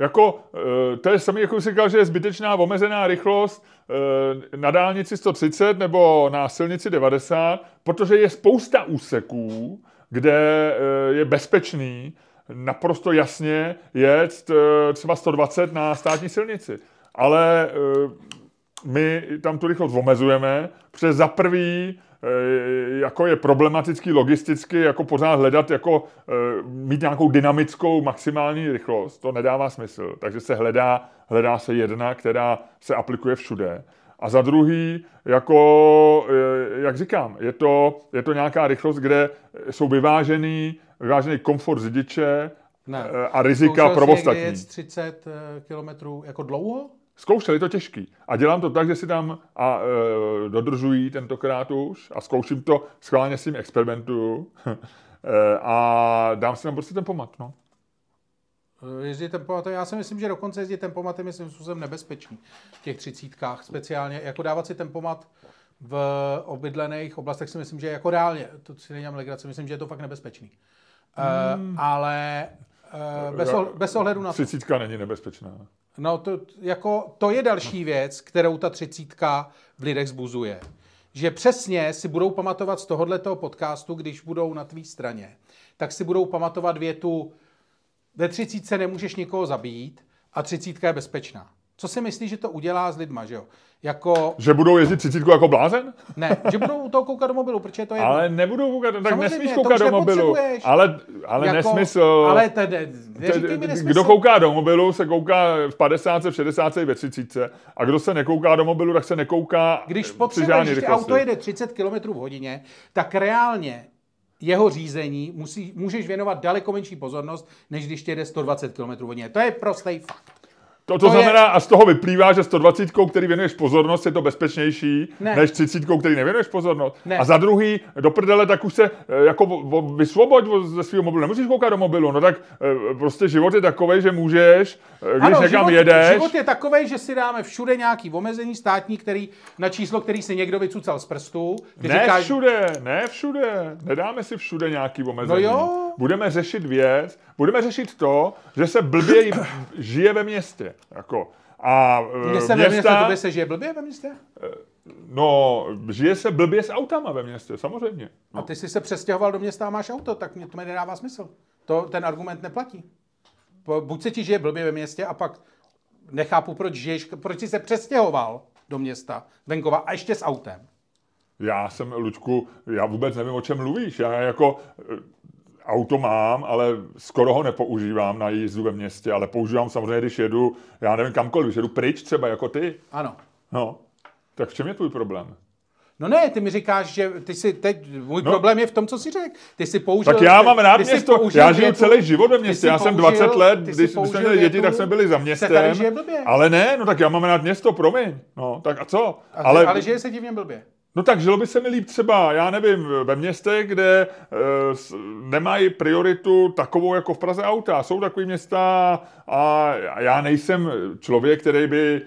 Jako, eh, to je samý, jako říkal, že je zbytečná omezená rychlost eh, na dálnici 130 nebo na silnici 90, protože je spousta úseků, kde eh, je bezpečný naprosto jasně jet třeba 120 na státní silnici. Ale my tam tu rychlost omezujeme, protože za prvý jako je problematický logisticky jako pořád hledat, jako eh, mít nějakou dynamickou maximální rychlost, to nedává smysl. Takže se hledá, hledá se jedna, která se aplikuje všude. A za druhý, jako, eh, jak říkám, je to, je to nějaká rychlost, kde jsou vyvážený, vyvážený komfort řidiče Ne. eh, a rizika pro ostatní. jet 30 kilometrů jako dlouho? Zkoušel, je to těžký. A dělám to tak, že si tam a e, dodržují tentokrát už a zkouším to, schválně s tím experimentuju e, a dám si tam prostě ten pomat, no. Eh, Jezdit tempomatem, já si myslím, že dokonce jezdit tempomatem je svým způsobem nebezpečný v těch třicítkách, speciálně jako dávat si tempomat v obydlených oblastech si myslím, že jako reálně, to si nedělám legraci, myslím, že je to fakt nebezpečný. Hmm. Uh, ale uh, bez, ohl- bez ohledu na to. Třicítka není nebezpečná. No to, jako, to je další věc, kterou ta třicítka v lidech zbuzuje. Že přesně si budou pamatovat z tohoto podcastu, když budou na tvý straně, tak si budou pamatovat větu ve třicítce nemůžeš nikoho zabít a třicítka je bezpečná. Co si myslíš, že to udělá s lidma, že jo? Jako, Že budou jezdit třicítku jako blázen? ne, že budou u toho koukat do mobilu, protože to je... Ale nebudou koukat, tak Samozřejmě, nesmíš koukat do mobilu. Ale, ale jako, nesmysl. Ale tedy, mi nesmysl. Kdo kouká do mobilu, se kouká v 50, v 60, ve 30. A kdo se nekouká do mobilu, tak se nekouká Když potřebuješ, že rychlosti. auto jede 30 km v hodině, tak reálně jeho řízení musí, můžeš věnovat daleko menší pozornost, než když jede 120 km v hodině. To je prostý fakt. To, to, To je- znamená, a z toho vyplývá, že 120, který věnuješ pozornost, je to bezpečnější, Ne. než 30, který nevěnuješ pozornost. Ne. A za druhý, do prdele, tak už se eh, jako vysvoboď ze svého mobilu. Nemusíš koukat do mobilu, no tak eh, prostě život je takový, že můžeš, eh, když Ano, někam život, jedeš, život je takový, že si dáme všude nějaký omezení státní, který, na číslo, který si někdo vycucal z prstů. Ne říkáš, všude, ne všude. Nedáme si všude nějaký omezení. No jo. Budeme řešit věc, budeme řešit to, že se blbě žije ve městě. Jako. A Mně se ve městě, tobě se žije blbě ve městě? no, žije se blbě s autama ve městě, samozřejmě. A ty jsi se přestěhoval do města a máš auto, tak mě to mi nedává smysl. To, ten argument neplatí. Po- Buď se ti žije blbě ve městě a pak nechápu, proč žiješ, proč jsi se přestěhoval do města venkova a ještě s autem. Já jsem, Lučku, já vůbec nevím, o čem mluvíš. Já jako eh, auto mám, ale skoro ho nepoužívám na jízdu ve městě, ale používám samozřejmě, když jedu, já nevím kamkoliv, když jedu pryč třeba jako ty. Ano. No, tak v čem je tvůj problém? No ne, ty mi říkáš, že ty si teď, můj No. problém je v tom, co jsi řekl. Ty si použil... Tak já mám rád ty město, použil já žiju větu- celý život ve městě, já jsem použil- 20 let, když jsme měli děti, tak jsme byli za městem. Ale ne, no tak já mám rád město, promiň. No, tak a co? A ale, ale žije se divně blbě. No tak žilo by se mi líp třeba, já nevím, ve městech, kde e, nemají prioritu takovou jako v Praze auta. Jsou takový města a já nejsem člověk, který by e,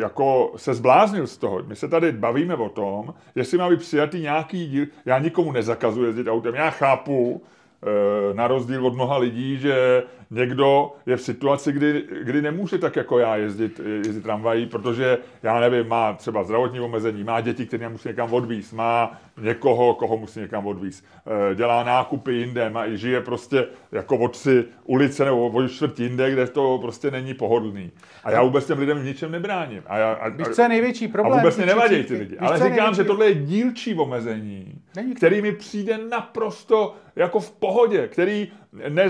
jako se zbláznil z toho. My se tady bavíme o tom, jestli má být přijatý nějaký díl. Já nikomu nezakazuji jezdit autem. Já chápu, e, na rozdíl od mnoha lidí, že někdo je v situaci, kdy, kdy nemůže tak jako já jezdit, jezdit tramvají, protože, já nevím, má třeba zdravotní omezení, má děti, které musí někam odvízt, má někoho, koho musí někam odvízt, e, dělá nákupy jinde, má, žije prostě jako od si ulice nebo od čtvrt jinde, kde to prostě není pohodlný. A já vůbec těm lidem v ničem nebráním. A, já, a, Víš, co je největší a problém? vůbec mě nevadí ty lidi. Ale říkám, že největší- tohle je dílčí omezení, Není to. který mi přijde naprosto jako v pohodě, který, ne,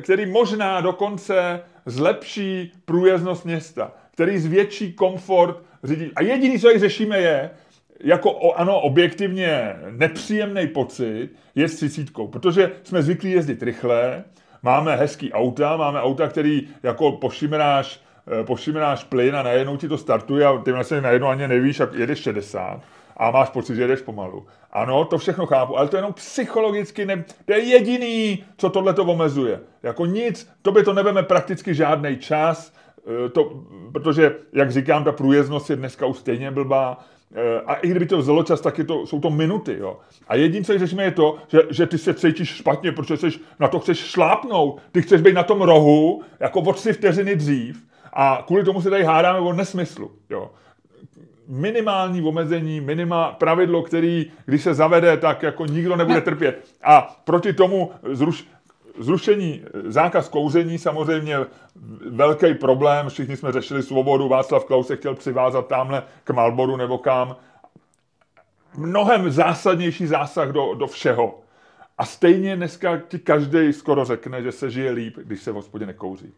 který možná dokonce zlepší průjezdnost města, který zvětší komfort řidičů. A jediný, co tady řešíme, je, jako ano, objektivně nepříjemný pocit je s třicítkou, protože jsme zvyklí jezdit rychle, máme hezký auta, máme auta, který jako pošimráš, eh, pošimráš plyn a najednou ti to startuje a ty vlastně najednou ani nevíš, jak jedeš 60 a máš pocit, že jedeš pomalu. Ano, to všechno chápu, ale to je jenom psychologicky, ne, to je jediný, co tohle to omezuje. Jako nic, to by to nebeme prakticky žádný čas, eh, to, protože, jak říkám, ta průjezdnost je dneska už stejně blbá, a i kdyby to vzalo čas, tak je to, jsou to minuty. Jo. A jediné, co řešíme, je to, že, že ty se cítíš špatně, protože jsi, na to chceš šlápnout. Ty chceš být na tom rohu, jako o tři vteřiny dřív. A kvůli tomu se tady hádáme o nesmyslu. Jo. Minimální omezení, minima, pravidlo, který, když se zavede, tak jako nikdo nebude trpět. A proti tomu zruš, Zrušení, zákaz kouření samozřejmě velký problém, všichni jsme řešili svobodu, Václav Klaus se chtěl přivázat tamhle k Malboru nebo kam. Mnohem zásadnější zásah do, do všeho. A stejně dneska ti každý skoro řekne, že se žije líp, když se v hospodě nekouří.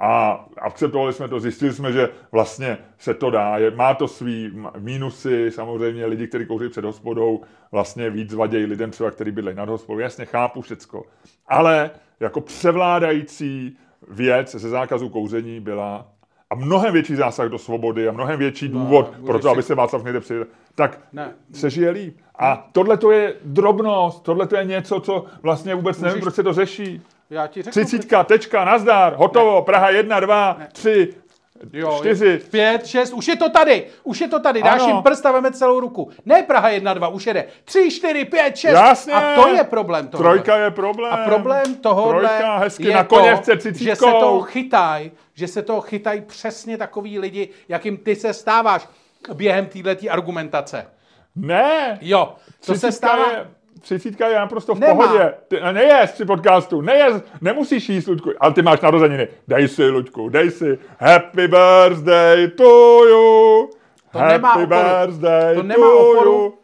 A akceptovali jsme to, zjistili jsme, že vlastně se to dá. Je, má to svý mínusy, samozřejmě lidi, kteří kouří před hospodou, vlastně víc vadějí lidem třeba, kteří bydlejí nad hospodou. Jasně, chápu všecko. Ale jako převládající věc ze zákazu kouření byla a mnohem větší zásah do svobody a mnohem větší důvod můžeš pro to, si- aby se Václav někde přijel, tak Ne. se žije líp. A tohle to je drobnost, tohle to je něco, co vlastně vůbec nevím, Můžeš- proč se to řeší. Já ti řeknu. Třicítka, tečka, nazdar, hotovo, Praha 1, 2, 3, Jo, čtyři. Pět, šest, už je to tady, už je to tady, dáš Ano. jim prst a veme celou ruku. Ne Praha jedna, dva, už jede. Tři, čtyři, pět, šest. Jasně. A to je problém toho. Trojka je problém. A problém tohohle Trojka, hezky je na to, koněvce že se toho chytají, že se toho chytají přesně takový lidi, jakým ty se stáváš během této argumentace. Ne, Jo, to se stává. je, třicítka je naprosto v Nemá. pohodě. Ty, a nejez při podcastu, nejez, nemusíš jíst, Luďku, ale ty máš narozeniny. Dej si, Luďku, dej si. Happy birthday to you. To Happy nemá oporu. birthday To nemá to oporu. you.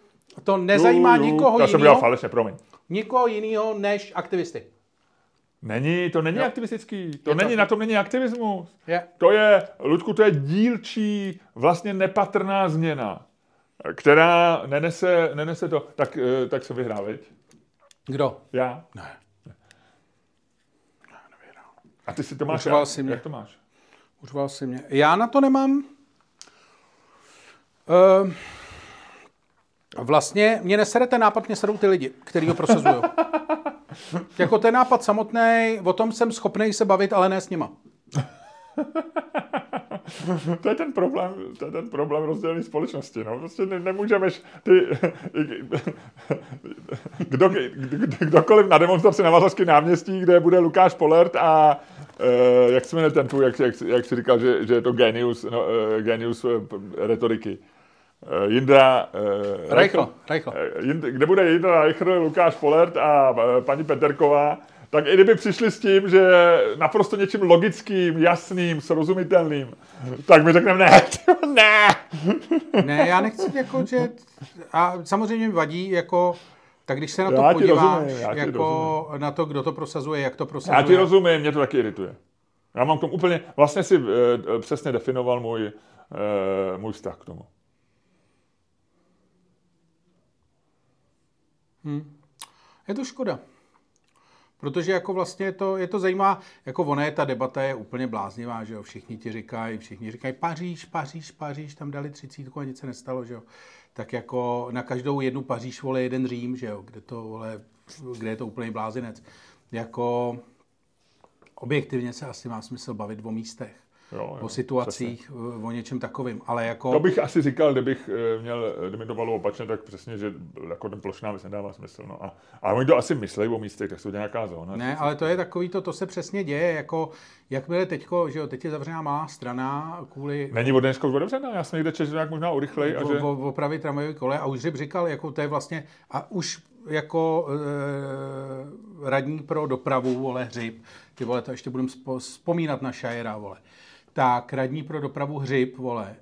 To nezajímá To nikoho Já jsem dělal jiného, falešně, promiň. nikoho jiného než aktivisty. Není, to není Jo. aktivistický, to Je to- není, na tom není aktivismus. Je. To je, Ludku, to je dílčí, vlastně nepatrná změna, která nenese, nenese to, tak, eh, tak se vyhrál, viď? Kdo? Já? Ne. A ty si to máš Uřval rád? si mě. Jak to máš? Uřval si mě. Já na to nemám. Uh, vlastně mě nesere ten nápad, mě serou ty lidi, který ho prosazují. jako ten nápad samotný, o tom jsem schopný se bavit, ale ne s nima. To je ten problém, to je ten problém rozdělené společnosti, no. Prostě ne, nemůžeme, ty, kdo, kdo, kdokoliv na demonstraci na Vázařský náměstí, kde bude Lukáš Polert a eh, jak se jmenuje ten tvůj, jak, jak, jak jsi říkal, že, že je to genius, no, eh, genius eh, retoriky. Eh, Jindra eh, Reichl, Reichl. Kde bude Jindra Reichl, Lukáš Polert a eh, paní Peterková, tak i kdyby přišli s tím, že naprosto něčím logickým, jasným, srozumitelným, tak my řekneme ne, ne. Ne, já nechci jako, že... A samozřejmě mi vadí, jako... Tak když se na to Já podíváš, rozumím, já jako na to, kdo to prosazuje, jak to prosazuje. Já ti rozumím, mě to taky irituje. Já mám k tomu úplně, vlastně si eh, přesně definoval můj, eh, můj vztah k tomu. Je to škoda. Protože jako vlastně je to, je to zajímá, jako ona je, ta debata je úplně bláznivá, že jo, všichni ti říkají, všichni říkají Paříž, Paříž, Paříž, tam dali třicítku a nic se nestalo, že jo. Tak jako na každou jednu Paříž vole jeden Řím, že jo, kde to vole, kde je to úplný blázinec. Jako objektivně se asi má smysl bavit o místech, Jo, o situacích, o něčem takovým, ale jako... To bych asi říkal, kdybych eh, měl, kdyby to bylo opačně, tak přesně, že jako ten plošná věc nedává smysl. No. A, a oni to asi myslí o místech, tak jsou to nějaká zóna. Ne, ale to je takový, to, to se přesně děje, jako jakmile teďko, že jo, teď je zavřená malá strana kvůli Není od dneška už otevřená, já jsem někde četl, že nějak možná urychlej a že... o, o, opravy tramvajové kole a už Řib říkal, jako to je vlastně, a už jako e, radní pro dopravu, vole, Hřib, ty vole, to ještě budeme spo, vzpomínat na Šajera, vole, tak radní pro dopravu Hřib, vole,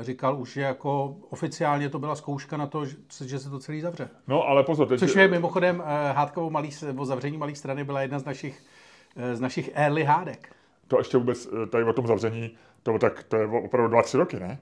e, říkal už, že jako oficiálně to byla zkouška na to, že, se to celý zavře. No, ale pozor, teď... Což je mimochodem e, hádka o, malý, o zavření malé strany byla jedna z našich, e, z našich early hádek. To ještě vůbec, eh, tady o tom zavření, to, tak, to je opravdu dva, tři roky, ne?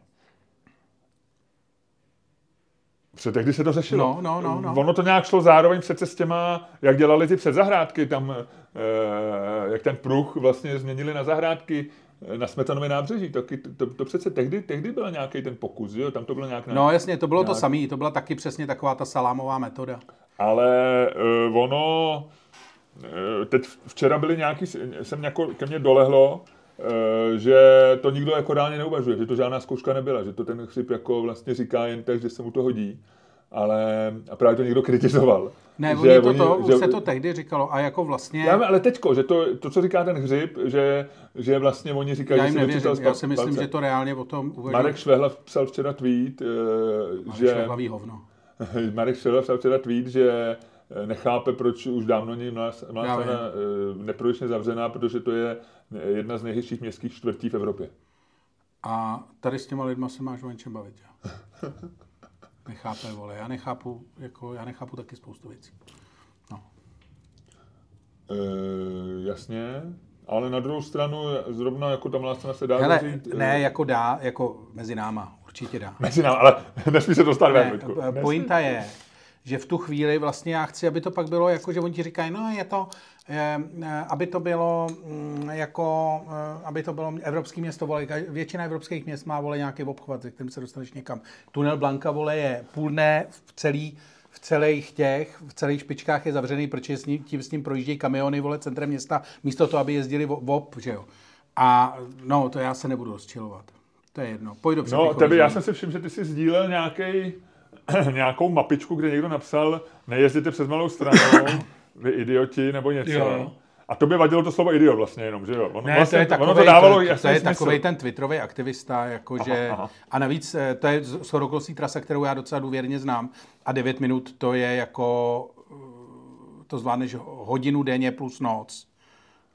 Protože tehdy se to řešilo. No, no, no, no. Ono to nějak šlo zároveň přece s těma, jak dělali ty předzahrádky, tam, eh, jak ten pruh vlastně změnili na zahrádky eh, na Smetanově nábřeží. To, to, to přece tehdy, tehdy byl nějaký ten pokus, jo? Tam to bylo nějak... No jasně, to bylo to nějak- samé, to byla taky přesně taková ta salámová metoda. Ale uh, ono, uh, teď včera byly nějaký, jsem jako, ke mně dolehlo, uh, že to nikdo jako reálně neuvažuje, že to žádná zkouška nebyla, že to ten chřip jako vlastně říká jen tak, že se mu to hodí. Ale a právě to někdo kritizoval. Ne, že oni to, to, už že, se to tehdy říkalo a jako vlastně... Já ale teďko, že to, to, co říká ten hřib, že, že vlastně oni říkají, Já že jim si nevěřím, já si myslím, palce. že to reálně o tom uvažují. Marek Švehla psal včera tweet, eh, že... hlavý hovno. Marek Švehla psal včera tweet, že eh, nechápe, proč už dávno není Mlá Mlá Já strana eh, neprodyšně zavřená, protože to je jedna z nejhezčích městských čtvrtí v Evropě. A tady s těma lidma se máš o něčem bavit, jo. Nechápe, vole, já nechápu, jako, já nechápu taky spoustu věcí. No. E, jasně, ale na druhou stranu, zrovna jako ta Mlá strana se dá Hele, zavřít, eh, ne, jako dá, jako mezi náma, určitě dá. Mezi námi, ale nesmí se dostat ven, Ne, Nesmí. pointa je, že v tu chvíli vlastně já chci, aby to pak bylo jako, že oni ti říkají, no je to, aby to bylo mm, jako, eh, aby to bylo evropský město, vole, většina evropských měst má, vole, nějaký obchvat, ze kterým se dostaneš někam. Tunel Blanka, vole, je půl dne v celý v celých těch, v celých špičkách je zavřený, protože s ním, tím s ním projíždějí kamiony, vole, centrem města, místo toho, aby jezdili vop, že jo. A no, to já se nebudu rozčilovat. To je jedno. Pojď do No, tebe, já jsem si všiml, že ty jsi sdílel nějaký nějakou mapičku, kde někdo napsal, nejezděte přes malou stranu, vy idioti, nebo něco. Jo. A to by vadilo to slovo idiot vlastně jenom, že jo? Ono, ne, vlastně, to je takovej, ono to dávalo to, to je takový ten twitterový aktivista, jakože, aha, aha. a navíc eh, to je shodokostí trasa, kterou já docela důvěrně znám a 9 minut to je jako, eh, to zvládneš hodinu denně plus noc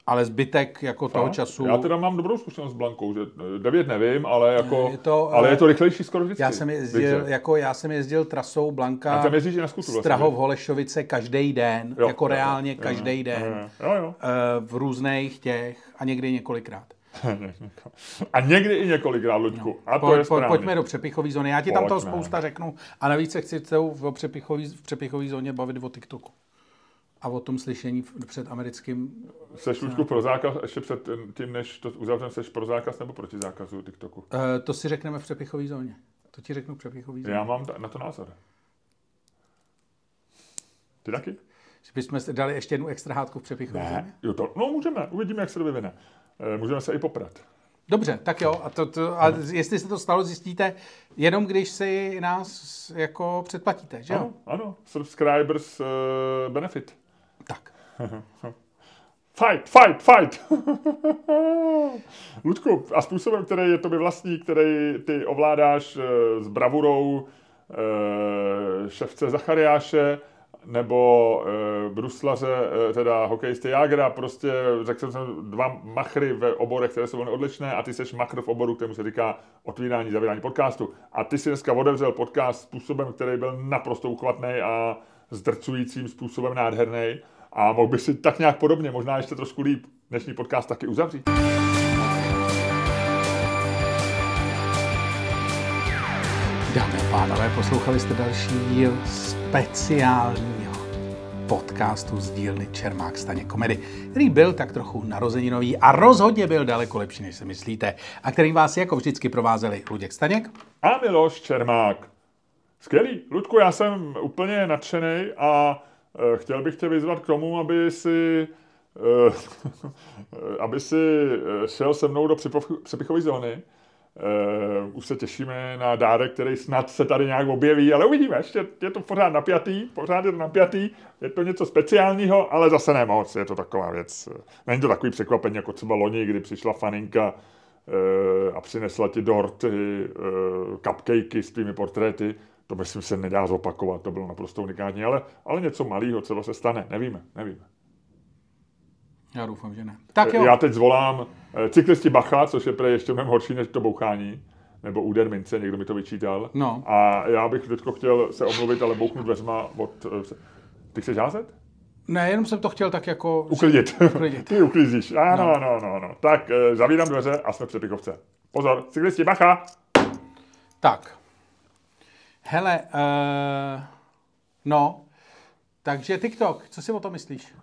ale zbytek jako toho času... Já teda mám dobrou zkušenost s Blankou, že devět nevím, ale, jako, je to, ale je to rychlejší skoro vždycky. Já jsem jezdil, jako já jsem jezdil trasou Blanka tam jezdíš na skutu, vlastně, Holešovice každý den, jo, jako jo, reálně jo, každý jo, den. Jo, jo. Eh, v různých těch a někdy několikrát. A někdy i několikrát, Luďku. No. A to po, je správně. Pojďme do přepichové zóny. Já ti tam toho spousta řeknu. A navíc se chci v přepichové zóně bavit o TikToku a o tom slyšení před americkým... Seš Lučku pro zákaz, ještě před tím, než to uzavřeme, seš pro zákaz nebo proti zákazu TikToku? Uh, to si řekneme v přepichové zóně. To ti řeknu v přepichové zóně. Já mám na to názor. Ty taky? Že bychom dali ještě jednu extra hádku v přepichové zóně? Jo, to, no můžeme, uvidíme, jak se to vyvine. E, můžeme se i poprat. Dobře, tak jo. A, to, to, a jestli se to stalo, zjistíte jenom, když si nás jako předplatíte, že jo? Ano, ano. Subscribers uh, benefit. Fight, fight, fight! Ludku, a způsobem, který je tobě vlastní, který ty ovládáš eh, s bravurou eh, ševce Zachariáše, nebo e, bruslaře, teda hokejisty Jágra, prostě řekl jsem dva machry ve oborech, které jsou velmi odlišné a ty seš machr v oboru, kterému se říká otvírání, zavírání podcastu. A ty si dneska otevřel podcast způsobem, který byl naprosto uchvatný a zdrcujícím způsobem nádherný. A mohl by si tak nějak podobně, možná ještě trošku líp, dnešní podcast taky uzavřít. Dámy a pánové, poslouchali jste další díl speciálního podcastu z dílny Čermák Staně komedy, který byl tak trochu narozeninový a rozhodně byl daleko lepší, než se myslíte, a který vás jako vždycky provázeli Luděk Staněk a Miloš Čermák. Skvělý. Ludku, já jsem úplně nadšený a chtěl bych tě vyzvat k tomu, aby si, eh, aby si eh, šel se mnou do přepichové zóny. Už se těšíme na dárek, který snad se tady nějak objeví, ale uvidíme, ještě je to pořád napjatý, pořád je to napjatý, je to něco speciálního, ale zase ne moc, je to taková věc. Není to takový překvapení, jako třeba loni, kdy přišla faninka a přinesla ti dorty, cupcakey s tvými portréty, to myslím se nedá zopakovat, to bylo naprosto unikátní, ale, ale něco malého třeba se stane, nevíme, nevíme. Já doufám, že ne. Tak jo. Já teď zvolám eh, cyklisti Bacha, což je pre ještě mnohem horší než to bouchání, nebo úder mince, někdo mi to vyčítal. No. A já bych teď chtěl se omluvit, ale bouchnu dveřma od... Eh, ty chceš házet? Ne, jenom jsem to chtěl tak jako... Uklidit. uklidit. Ty uklízíš. Ano, no. ano, ano. Tak, eh, zavírám dveře a jsme Pichovce. Pozor, cyklisti, bacha! Tak, Hele, uh, no, takže TikTok, co si o tom myslíš?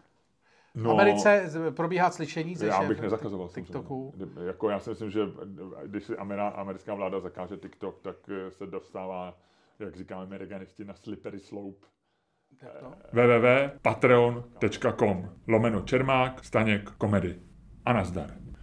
No, v Americe probíhá slyšení ze Já bych nezakazoval TikToku. Jako já si myslím, že když si americká vláda zakáže TikTok, tak eh, se dostává, jak říkáme amerikanisti, na slippery slope. www.patreon.com lomeno Čermák, Staněk, komedy. A nazdar.